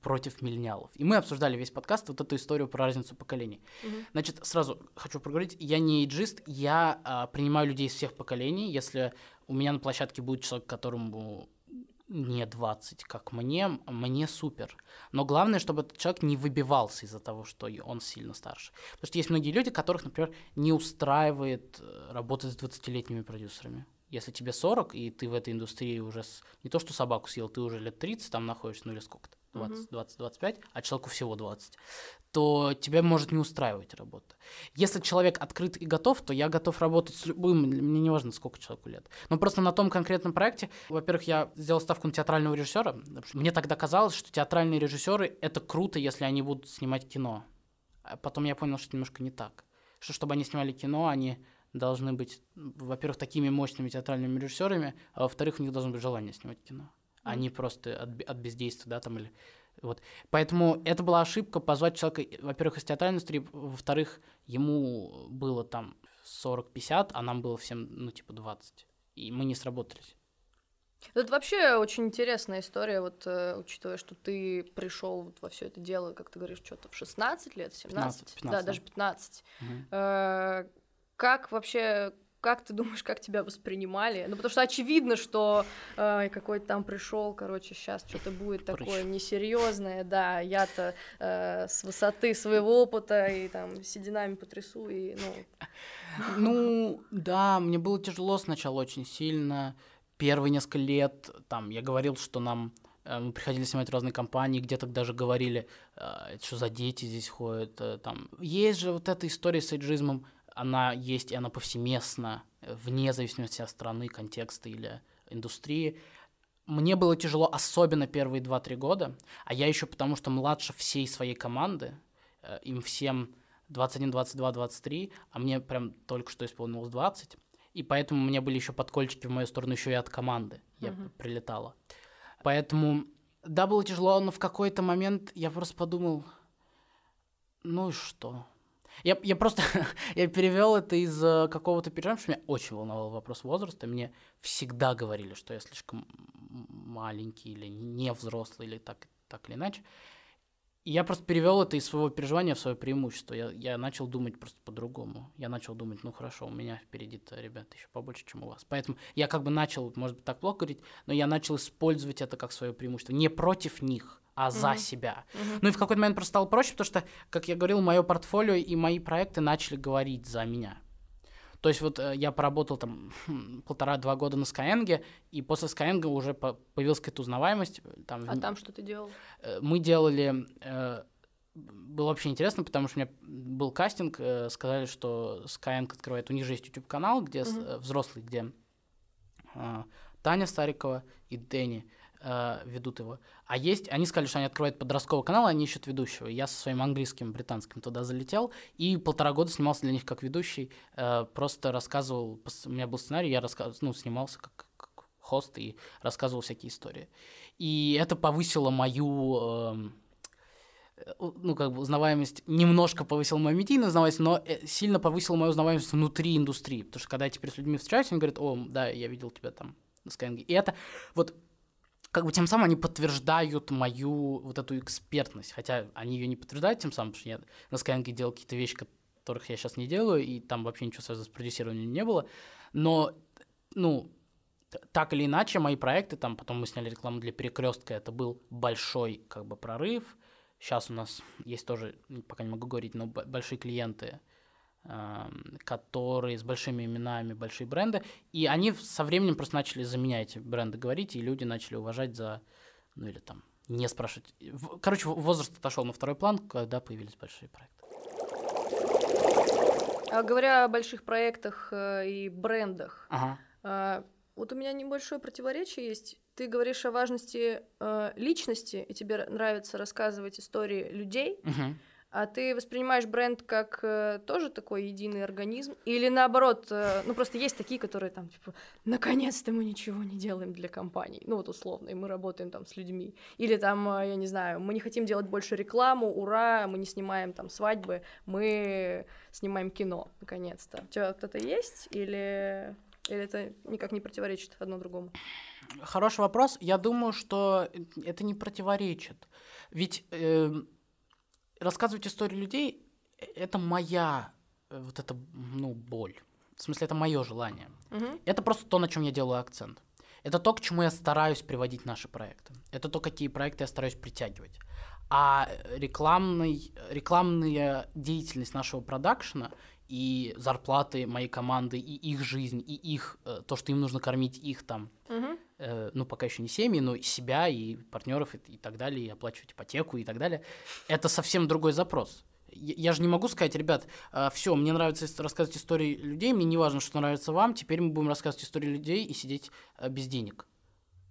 против миллениалов. И мы обсуждали весь подкаст, вот эту историю про разницу поколений. Угу. Значит, сразу хочу проговорить, я не эйджист, я а, принимаю людей из всех поколений. Если у меня на площадке будет человек, которому не 20, как мне, мне супер. Но главное, чтобы этот человек не выбивался из-за того, что он сильно старше. Потому что есть многие люди, которых, например, не устраивает э, работать с 20-летними продюсерами. Если тебе 40, и ты в этой индустрии уже с... не то что собаку съел, ты уже лет 30 там находишься, ну или сколько-то. 20-25, а человеку всего 20, то тебя может не устраивать работа. Если человек открыт и готов, то я готов работать с любым, мне не важно, сколько человеку лет. Но просто на том конкретном проекте, во-первых, я сделал ставку на театрального режиссера. Мне тогда казалось, что театральные режиссеры — это круто, если они будут снимать кино. А потом я понял, что немножко не так. Что чтобы они снимали кино, они должны быть, во-первых, такими мощными театральными режиссерами, а во-вторых, у них должно быть желание снимать кино а не просто от, от бездействия, да, там или вот. Поэтому это была ошибка позвать человека, во-первых, из театральной индустрии, во-вторых, ему было там 40-50, а нам было всем, ну, типа 20. И мы не сработались. Это вообще очень интересная история, вот э, учитывая, что ты пришел вот во все это дело, как ты говоришь, что-то в 16 лет, 17, 15, 15 да, даже 15. Угу. Э, как вообще как ты думаешь, как тебя воспринимали? Ну, потому что очевидно, что э, какой-то там пришел, короче, сейчас что-то будет такое несерьезное, да, я-то э, с высоты своего опыта и там сединами потрясу, и, ну... Ну, да, мне было тяжело сначала очень сильно. Первые несколько лет, там, я говорил, что нам э, мы приходили снимать разные компании, где-то даже говорили, э, что за дети здесь ходят, э, там. Есть же вот эта история с эйджизмом, она есть, и она повсеместна, вне зависимости от страны, контекста или индустрии. Мне было тяжело, особенно первые 2-3 года, а я еще потому, что младше всей своей команды, э, им всем 21, 22, 23, а мне прям только что исполнилось 20, и поэтому у меня были еще подкольчики в мою сторону еще и от команды, я uh-huh. прилетала. Поэтому, да, было тяжело, но в какой-то момент я просто подумал, ну и что? Я, я просто я перевел это из э, какого-то переживания, что меня очень волновал вопрос возраста. Мне всегда говорили, что я слишком маленький или не взрослый, или так, так или иначе. И я просто перевел это из своего переживания в свое преимущество. Я, я начал думать просто по-другому. Я начал думать, ну хорошо, у меня впереди-то, ребята, еще побольше, чем у вас. Поэтому я как бы начал, может быть, так плохо говорить, но я начал использовать это как свое преимущество. Не против них, а за mm-hmm. себя. Mm-hmm. Ну и в какой-то момент просто стало проще, потому что, как я говорил, мое портфолио и мои проекты начали говорить за меня. То есть вот э, я поработал там хм, полтора-два года на Skyeng, и после Skyeng уже появилась какая-то узнаваемость. Э, там, а там что ты делал? Э, мы делали... Было вообще интересно, потому что у меня был кастинг, сказали, что Skyeng открывает, у них же есть YouTube-канал, где mm-hmm. взрослый, где Таня Старикова и Дэнни э, ведут его. А есть, они сказали, что они открывают подростковый канал, они ищут ведущего. Я со своим английским, британским туда залетел и полтора года снимался для них как ведущий, э, просто рассказывал, у меня был сценарий, я рассказывал, ну, снимался как, как хост и рассказывал всякие истории. И это повысило мою... Э, ну, как бы узнаваемость немножко повысила мою медийную узнаваемость, но э, сильно повысила мою узнаваемость внутри индустрии. Потому что когда я теперь с людьми встречаюсь, они говорят, о, да, я видел тебя там на Skyeng. И это вот как бы тем самым они подтверждают мою вот эту экспертность, хотя они ее не подтверждают тем самым, потому что я на Skyeng делал какие-то вещи, которых я сейчас не делаю, и там вообще ничего связанного с продюсированием не было, но, ну, так или иначе, мои проекты, там, потом мы сняли рекламу для Перекрестка, это был большой, как бы, прорыв, сейчас у нас есть тоже, пока не могу говорить, но большие клиенты, которые с большими именами, большие бренды, и они со временем просто начали заменять бренды говорить, и люди начали уважать за, ну или там, не спрашивать. Короче, возраст отошел на второй план, когда появились большие проекты. А говоря о больших проектах э, и брендах, ага. э, вот у меня небольшое противоречие есть. Ты говоришь о важности э, личности, и тебе нравится рассказывать истории людей. Угу. А ты воспринимаешь бренд как э, тоже такой единый организм? Или наоборот, э, ну просто есть такие, которые там, типа, наконец-то мы ничего не делаем для компаний. Ну вот условно, и мы работаем там с людьми. Или там, э, я не знаю, мы не хотим делать больше рекламу, ура, мы не снимаем там свадьбы, мы снимаем кино, наконец-то. У тебя кто-то есть? Или, или это никак не противоречит одно другому? Хороший вопрос. Я думаю, что это не противоречит. Ведь... Э рассказывать истории людей это моя э, вот эта ну боль. В смысле, это мое желание. Угу. Это просто то, на чем я делаю акцент. Это то, к чему я стараюсь приводить наши проекты. Это то, какие проекты я стараюсь притягивать. А рекламный, рекламная деятельность нашего продакшена и зарплаты моей команды, и их жизнь, и их, э, то, что им нужно кормить их там, угу. Э, ну, пока еще не семьи, но и себя, и партнеров, и, и так далее, и оплачивать ипотеку и так далее, это совсем другой запрос. Я, я же не могу сказать, ребят, э, все, мне нравится рассказывать истории людей, мне не важно, что нравится вам, теперь мы будем рассказывать истории людей и сидеть э, без денег.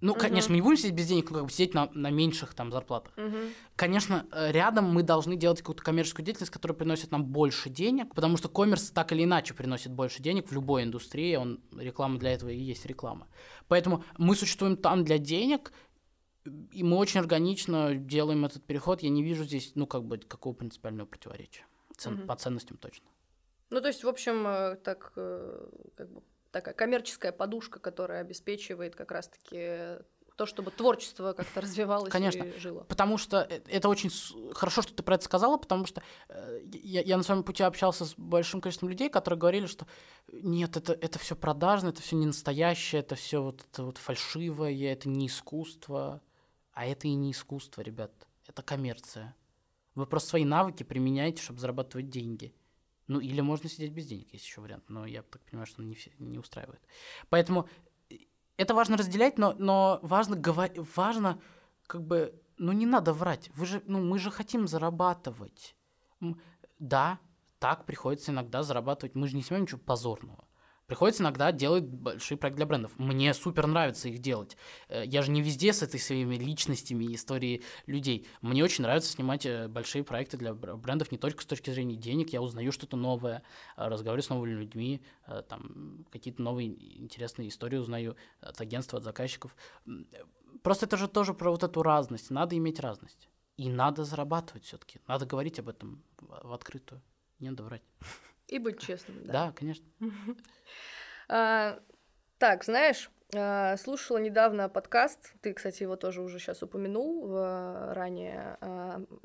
Ну, угу. конечно, мы не будем сидеть без денег, но как бы сидеть на, на меньших там зарплатах. Угу. Конечно, э, рядом мы должны делать какую-то коммерческую деятельность, которая приносит нам больше денег, потому что коммерс так или иначе приносит больше денег в любой индустрии, он реклама для этого и есть реклама. Поэтому мы существуем там для денег, и мы очень органично делаем этот переход. Я не вижу здесь, ну, как бы, какого принципиального противоречия. Цен, угу. По ценностям точно. Ну, то есть, в общем, э, так, э, как бы, такая коммерческая подушка, которая обеспечивает как раз-таки то, чтобы творчество как-то развивалось Конечно, и жило. Потому что э, это очень хорошо, что ты про это сказала, потому что э, я, я на своем пути общался с большим количеством людей, которые говорили, что нет, это, это все продажно, это все не настоящее, это все вот, это вот фальшивое, это не искусство. А это и не искусство, ребят, это коммерция. Вы просто свои навыки применяете, чтобы зарабатывать деньги. Ну, или можно сидеть без денег, есть еще вариант, но я так понимаю, что не, все, не устраивает. Поэтому э, это важно разделять, но, но важно говорить, важно как бы, ну не надо врать. Вы же, ну мы же хотим зарабатывать. Да, так приходится иногда зарабатывать. Мы же не снимаем ничего позорного. Приходится иногда делать большие проекты для брендов. Мне супер нравится их делать. Э, я же не везде с этой своими личностями и историей людей. Мне очень нравится снимать э, большие проекты для брендов не только с точки зрения денег. Я узнаю что-то новое, э, разговариваю с новыми людьми, там какие-то новые интересные истории узнаю от агентства, от заказчиков. Просто это же тоже про вот эту разность. Надо иметь разность. И надо зарабатывать все-таки. Надо говорить об этом в открытую. Не надо врать. И быть честным, да. Да, конечно. А, Так, знаешь, э, слушала недавно подкаст, ты, кстати, его тоже уже сейчас упомянул в, ранее,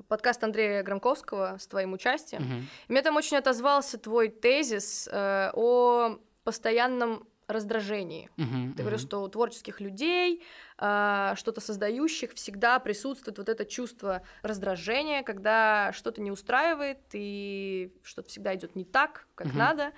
подкаст Андрея Громковского с твоим участием. Мгм. И Мне там очень отозвался твой тезис о постоянном раздражении. Мгм, Ты говоришь, мгм. что у творческих людей, а, что-то создающих, всегда присутствует вот это чувство раздражения, когда что-то не устраивает и что-то всегда идет не так, как Мгм. надо.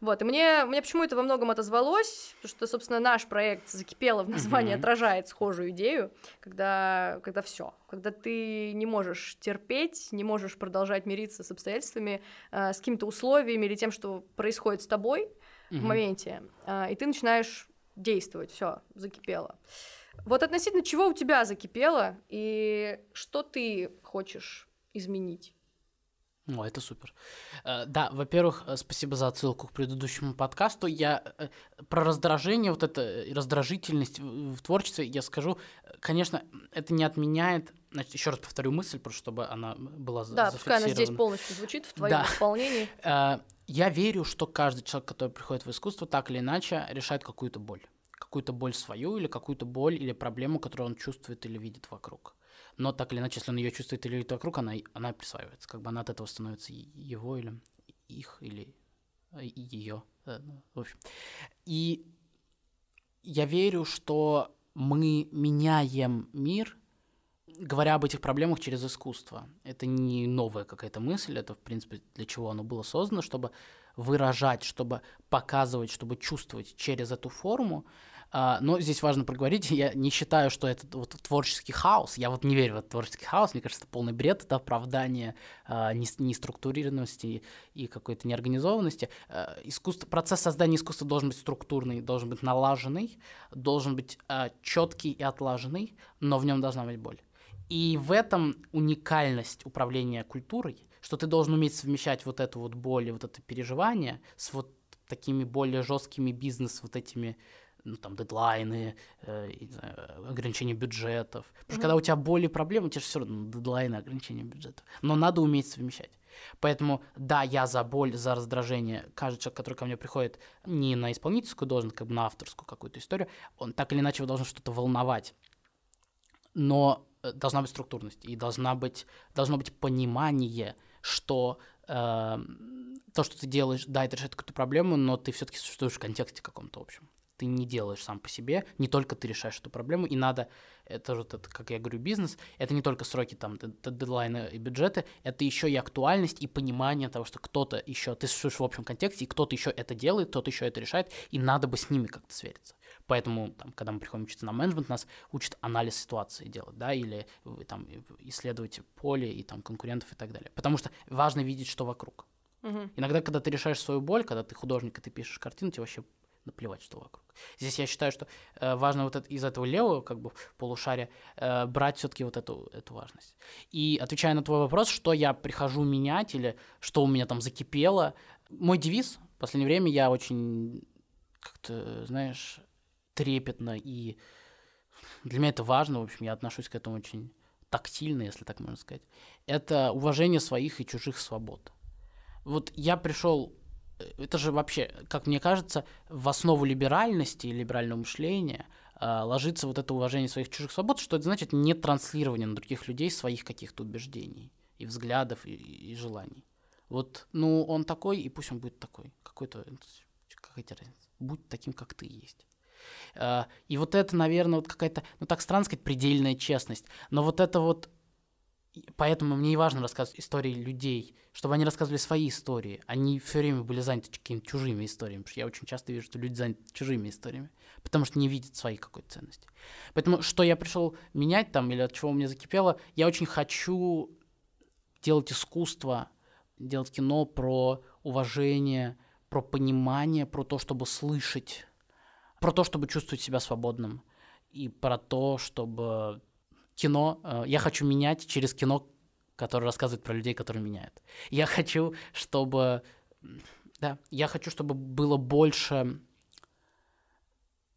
Вот, и мне, мне почему это во многом отозвалось, потому что, собственно, наш проект «Закипело» в названии Мгм. отражает схожую идею, когда, когда все, когда ты не можешь терпеть, не можешь продолжать мириться с обстоятельствами, а, с какими-то условиями или тем, что происходит с тобой, в Мгм. моменте, а, и ты начинаешь действовать, все, закипело. Вот относительно чего у тебя закипело и что ты хочешь изменить? О, это супер. Э, Да, во-первых, э, спасибо за отсылку к предыдущему подкасту. Я э, про раздражение, вот это раздражительность в в творчестве, я скажу, конечно, это не отменяет, значит, еще раз повторю мысль, просто чтобы она была за- Да, пускай она здесь зафиксирована. полностью звучит в твоем Да. исполнении. Э, Я верю, что каждый человек, который приходит в искусство, так или иначе решает какую-то боль. Какую-то боль свою или какую-то боль или проблему, которую он чувствует или видит вокруг. Но так или иначе, если он ее чувствует или видит вокруг, она, она присваивается. Как бы она от этого становится его или их или ее. В общем. И я верю, что мы меняем мир, говоря об этих проблемах через искусство. Это не новая какая-то мысль, это, в принципе, для чего оно было создано, чтобы выражать, чтобы показывать, чтобы чувствовать через эту форму. А, Но здесь важно проговорить, я не считаю, что это вот творческий хаос, я вот не верю в этот творческий хаос, мне кажется, это полный бред, это оправдание а, нес- неструктурированности и какой-то неорганизованности. А, Искусство, процесс создания искусства должен быть структурный, должен быть налаженный, должен быть четкий и отлаженный, но в нем должна быть боль. И в этом уникальность управления культурой, что ты должен уметь совмещать вот эту вот боль и вот это переживание с вот такими более жесткими бизнес вот этими ну, там, дедлайны, э, знаю, ограничения бюджетов. Потому что Мгм. когда у тебя боли и проблемы, у тебя же все равно дедлайны, ограничения бюджетов. Но надо уметь совмещать. Поэтому, да, я за боль, за раздражение. Каждый человек, который ко мне приходит не на исполнительскую должность, как бы на авторскую какую-то историю, он так или иначе должен что-то волновать. Но должна быть структурность и должна быть, должно быть понимание, что э, то, что ты делаешь, да, это решает какую-то проблему, но ты все-таки существуешь в контексте каком-то общем. Ты не делаешь сам по себе, не только ты решаешь эту проблему, и надо, это же, это, как я говорю, бизнес, это не только сроки, там, дедлайны и бюджеты, это еще и актуальность и понимание того, что кто-то еще, ты существуешь в общем контексте, и кто-то еще это делает, кто-то еще это решает, и надо бы с ними как-то свериться. Поэтому, там, когда мы приходим учиться на менеджмент, нас учат анализ ситуации делать, да, или вы, там, исследовать поле и там конкурентов и так далее. Потому что важно видеть, что вокруг. Мгм. Иногда, когда ты решаешь свою боль, когда ты художник и ты пишешь картину, тебе вообще наплевать, что вокруг. Здесь я считаю, что э, важно вот это, из этого левого как бы полушария э, брать все-таки вот эту, эту важность. И отвечая на твой вопрос, что я прихожу менять или что у меня там закипело, мой девиз в последнее время я очень как-то, знаешь, трепетно и для меня это важно, в общем, я отношусь к этому очень тактильно, если так можно сказать. Это уважение своих и чужих свобод. Вот я пришел, э, это же вообще, как мне кажется, в основу либеральности и либерального мышления э, ложится вот это уважение своих чужих свобод, что это значит не транслирование на других людей своих каких-то убеждений и взглядов и, и желаний. Вот, ну, он такой, и пусть он будет такой. Какой-то, какая тебе разница? Будь таким, как ты есть. Э, И вот это, наверное, вот какая-то, ну так странно сказать, предельная честность. Но вот это вот, поэтому мне и важно рассказывать истории людей, чтобы они рассказывали свои истории. Они все время были заняты какими-то чужими историями, потому что я очень часто вижу, что люди заняты чужими историями, потому что не видят своей какой-то ценности. Поэтому что я пришел менять там, или от чего у меня закипело, я очень хочу делать искусство, делать кино про уважение, про понимание, про то, чтобы слышать, про то, чтобы чувствовать себя свободным, и про то, чтобы кино, э, я хочу менять через кино, которое рассказывает про людей, которые меняют. Я хочу, чтобы, да, я хочу, чтобы было больше,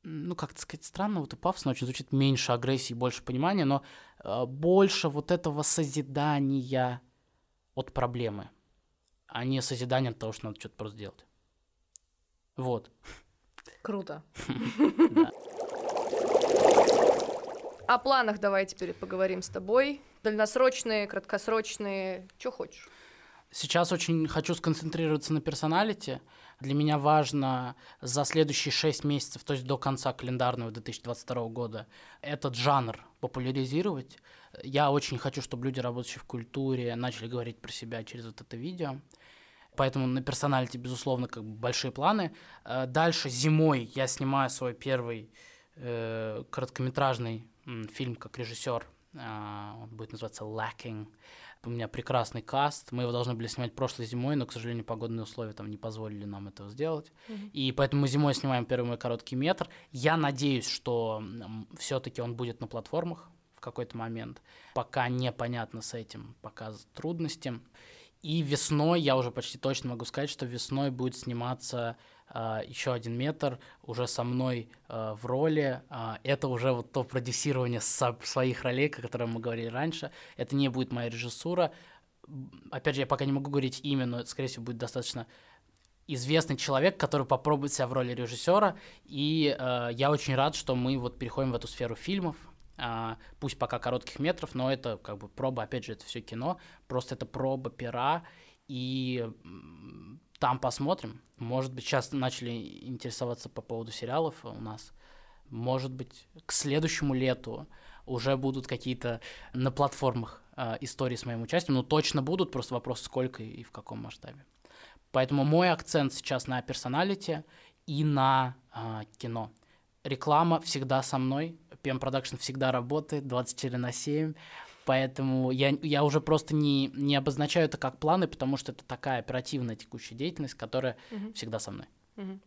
ну, как сказать, странно, вот и пафосно очень звучит, меньше агрессии, больше понимания, но э, больше вот этого созидания от проблемы, а не созидания от того, что надо что-то просто делать. Вот. Круто. О планах давай теперь поговорим с тобой. Дальносрочные, краткосрочные, что хочешь. Сейчас очень хочу сконцентрироваться на персоналите. Для меня важно за следующие 6 месяцев, то есть до конца календарного 2022 года, этот жанр популяризировать. Я очень хочу, чтобы люди, работающие в культуре, начали говорить про себя через вот это видео. Поэтому на персоналите, безусловно, как бы большие планы. Э, Дальше зимой я снимаю свой первый э, короткометражный фильм как режиссер. А, Он будет называться Lacking. У меня прекрасный каст. Мы его должны были снимать прошлой зимой, но, к сожалению, погодные условия там не позволили нам этого сделать. И поэтому мы зимой снимаем первый мой короткий метр. Я надеюсь, что все-таки он будет на платформах в какой-то момент. Пока непонятно с этим, пока трудности. И весной, я уже почти точно могу сказать, что весной будет сниматься еще один метр уже со мной а, в роли. А, это уже вот то продюсирование со- своих ролей, о котором мы говорили раньше. Это не будет моя режиссура. Опять же, я пока не могу говорить имя, но это, скорее всего, будет достаточно известный человек, который попробует себя в роли режиссера. И э, я очень рад, что мы вот переходим в эту сферу фильмов. А, пусть пока коротких метров, но это как бы проба, опять же, это все кино, просто это проба пера, и там посмотрим. Может быть, сейчас начали интересоваться по поводу сериалов у нас. Может быть, к следующему лету уже будут какие-то на платформах а, истории с моим участием. Ну, точно будут, просто вопрос, сколько и в каком масштабе. Поэтому мой акцент сейчас на персоналите и на а, кино. Реклама всегда со мной, PM Production всегда работает 24 на 7, поэтому я, я уже просто не, не обозначаю это как планы, потому что это такая оперативная текущая деятельность, которая Мгм. всегда со мной. Мгм.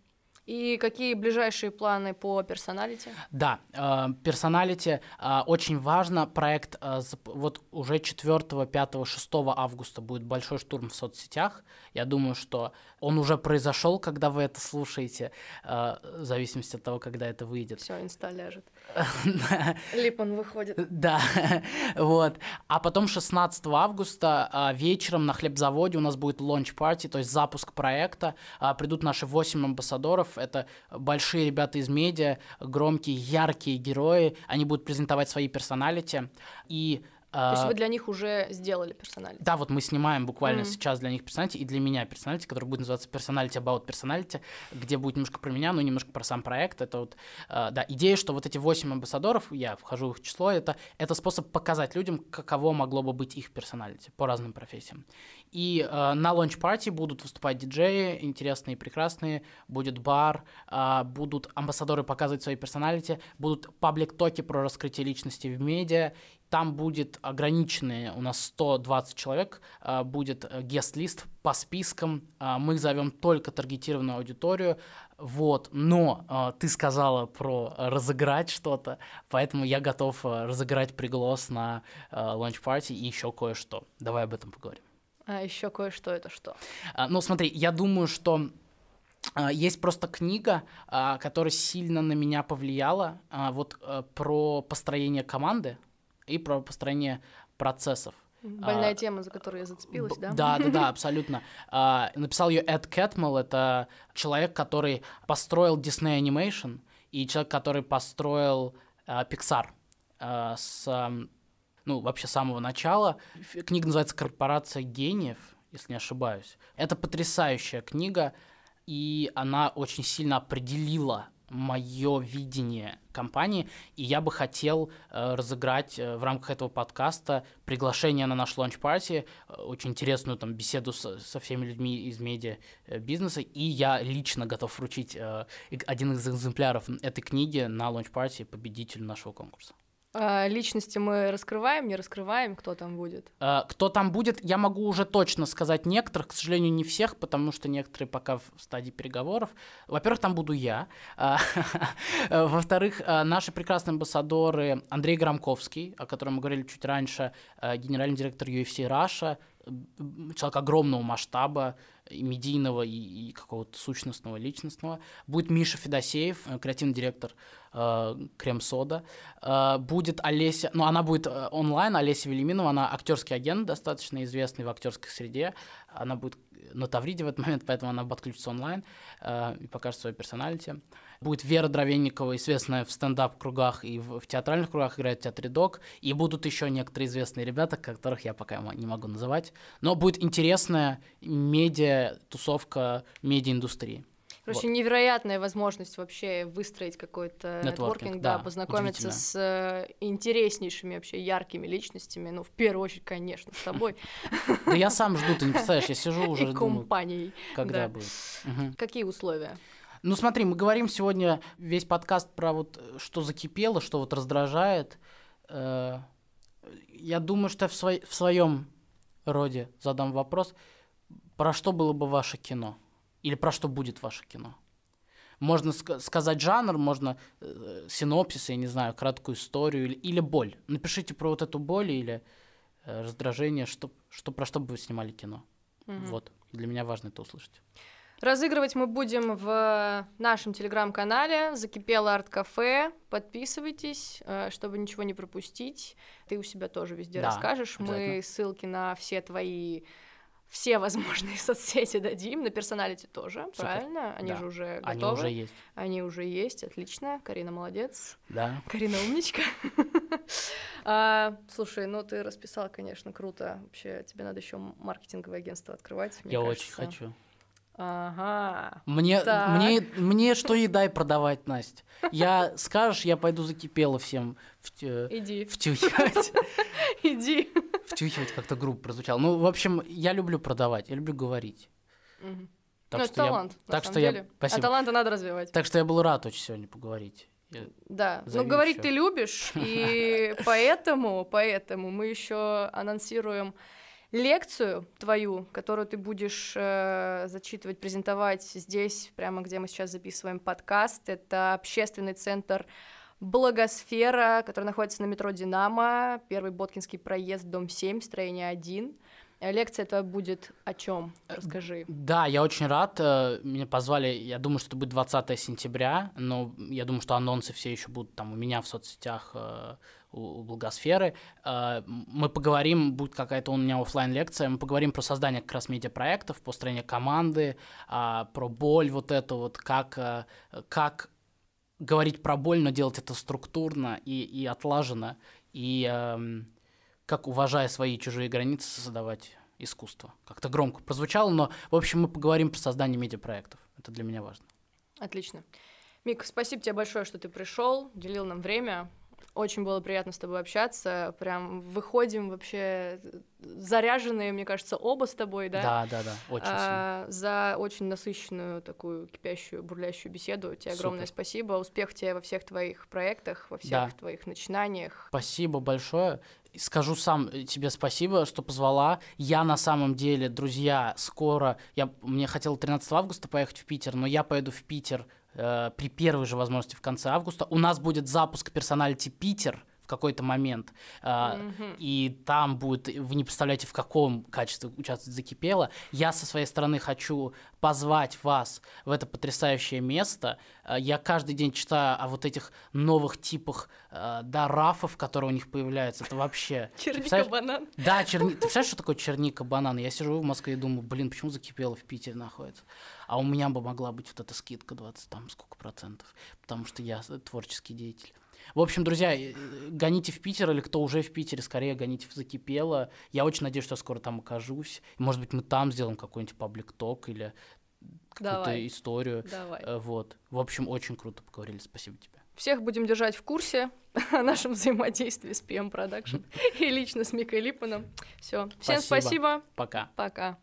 И какие ближайшие планы по персоналити? Да, э, персоналити э, очень важно. Проект э, вот уже 4, 5, 6 августа будет большой штурм в соцсетях. Я думаю, что он уже произошел, когда вы это слушаете, в зависимости от того, когда это выйдет. Все, инста ляжет. Да. Липан выходит. Да, вот. А потом 16 августа вечером на хлебзаводе у нас будет лонч-парти, то есть запуск проекта. Придут наши 8 амбассадоров. Это большие ребята из медиа, громкие, яркие герои. Они будут презентовать свои персоналити. И То есть а, вы для них уже сделали персоналити? да, вот мы снимаем буквально Мгм. сейчас для них персоналити и для меня персоналити, который будет называться Personality About Personality, где будет немножко про меня, но немножко про сам проект. Это вот, э, да, идея, что вот эти 8 амбассадоров, я вхожу в их число, это, это способ показать людям, каково могло бы быть их персоналити по разным профессиям. И э, на лонч-парти будут выступать диджеи, интересные и прекрасные, будет бар, а, будут амбассадоры показывать свои персоналити, будут паблик-токи про раскрытие личности в медиа, там будет ограниченный, у нас 120 человек, а, будет э, гест-лист по спискам, а, мы зовем только таргетированную аудиторию, вот, но а, ты сказала про э, разыграть что-то, поэтому я готов э, разыграть приглас на ланч-парти и еще кое-что. Давай об этом поговорим. А еще кое-что это что? А, Ну, смотри, я думаю, что а, есть просто книга, а, которая сильно на меня повлияла, вот э, про построение команды и про построение процессов. Больная А, тема, за которую я зацепилась, да? Да, да, да, абсолютно. А, написал ее Эд Кэтмелл, это человек, который построил Disney Animation, и человек, который построил а, Pixar а, с, ам, ну, вообще с самого начала. Книга называется «Корпорация гениев», если не ошибаюсь. Это потрясающая книга, и она очень сильно определила мое видение компании, и я бы хотел э, разыграть э, в рамках этого подкаста приглашение на наш ланч-парти, э, очень интересную там беседу со, со всеми людьми из медиа э, бизнеса, и я лично готов вручить э, один из экземпляров этой книги на ланч-парти победителю нашего конкурса. А, личности мы раскрываем, не раскрываем, кто там будет? Э, Кто там будет, я могу уже точно сказать некоторых, к сожалению, не всех, потому что некоторые пока в стадии переговоров. Во-первых, там буду я. А, Во-вторых, наши прекрасные амбассадоры Андрей Громковский, о котором мы говорили чуть раньше, генеральный директор UFC Russia, человек огромного масштаба, и медийного, и, и какого-то сущностного, личностного. Будет Миша Федосеев, э, креативный директор э, Крем-Сода. Э, будет Олеся, ну, она будет э, онлайн, Олеся Велиминова, она актерский агент, достаточно известный в актерской среде. Она будет на Тавриде в этот момент, поэтому она подключится онлайн э, и покажет свою персоналити. Будет Вера Дровенникова, известная в стендап-кругах и в, в театральных кругах, играет в театре Док. И будут еще некоторые известные ребята, которых я пока не могу называть. Но будет интересная медиа-тусовка медиа-индустрии. Короче, вот. невероятная возможность вообще выстроить какой-то нетворкинг, да, да, познакомиться с э, интереснейшими вообще яркими личностями. Ну, в первую очередь, конечно, с тобой. Да я сам жду, ты не представляешь, я сижу уже И компанией. Когда будет. Какие условия? Ну смотри, мы говорим сегодня весь подкаст про вот что закипело, что вот раздражает. Э, я думаю, что я в, свой, в своем роде задам вопрос, про что было бы ваше кино? Или про что будет ваше кино? Можно ск- сказать жанр, можно э, синопсис, я не знаю, краткую историю или, или боль. Напишите про вот эту боль или э, раздражение, что, что, про что бы вы снимали кино. Угу. Вот. Для меня важно это услышать. Разыгрывать мы будем в нашем телеграм-канале «Закипело арт-кафе». Подписывайтесь, э, чтобы ничего не пропустить. Ты у себя тоже везде да, расскажешь. Мы ссылки на все твои все возможные соцсети дадим, на персоналити тоже, Супер. правильно? Они да. же уже готовы. Они уже есть. Они уже есть, отлично. Карина молодец. Да. Карина умничка. а, слушай, ну ты расписал, конечно, круто. Вообще, тебе надо еще маркетинговое агентство открывать. Я очень хочу. Ага. Мне, мне, мне что едай продавать, Настя? Я скажешь, я пойду закипела всем в, Иди. втюхивать. Иди. Втюхивать как-то грубо прозвучало. Ну, в общем, я люблю продавать, я люблю говорить. Угу. Так ну, что это талант, я, на так самом что деле. Я, спасибо. А таланта надо развивать. Так что я был рад очень сегодня поговорить. Я да, ну говорить еще. ты любишь, и поэтому, поэтому мы еще анонсируем лекцию твою, которую ты будешь э, зачитывать, презентовать здесь, прямо где мы сейчас записываем подкаст. Это общественный центр Благосфера, который находится на метро Динамо, первый Боткинский проезд, дом 7, строение 1. Э, лекция твоя будет о чем? Расскажи. Да, я очень рад. Э, меня позвали, я думаю, что это будет 20 сентября, но я думаю, что анонсы все еще будут там у меня в соцсетях э, у Благосферы. Мы поговорим, будет какая-то у меня офлайн лекция мы поговорим про создание как раз медиапроектов, построение команды, про боль вот эту вот, как, как говорить про боль, но делать это структурно и, и отлаженно, и эм, как, уважая свои чужие границы, создавать искусство. Как-то громко прозвучало, но, в общем, мы поговорим про создание медиапроектов. Это для меня важно. Отлично. Мик, спасибо тебе большое, что ты пришел, уделил нам время. Очень было приятно с тобой общаться. Прям выходим вообще заряженные, мне кажется, оба с тобой, да? Да, да, да, очень а, За очень насыщенную такую кипящую, бурлящую беседу. Тебе Супер. огромное спасибо. Успех тебе во всех твоих проектах, во всех да. твоих начинаниях. Спасибо большое. Скажу сам тебе спасибо, что позвала. Я на самом деле, друзья, скоро... Я, мне хотел 13 августа поехать в Питер, но я поеду в Питер Э, при первой же возможности в конце августа. У нас будет запуск персоналити Питер в какой-то момент, mm-hmm. и там будет, вы не представляете, в каком качестве участвовать закипело. Я со своей стороны хочу позвать вас в это потрясающее место. Э, я каждый день читаю о вот этих новых типах э, да, рафов, которые у них появляются. Это вообще... Черника-банан. Да, черни... ты представляешь, что такое черника-банан? Я сижу в Москве и думаю, блин, почему закипело в Питере находится? А у меня бы могла быть вот эта скидка 20, там, сколько процентов, потому что я творческий деятель. В общем, друзья, э, гоните в Питер, или кто уже в Питере, скорее гоните в Закипело. Я очень надеюсь, что я скоро там окажусь. Может быть, мы там сделаем какой-нибудь паблик-ток или какую-то историю. Давай. Э, вот. В общем, очень круто поговорили. Спасибо тебе. Всех будем держать в курсе о нашем взаимодействии с PM Production и лично с Микой Липманом. Все. Всем спасибо. Пока. Пока.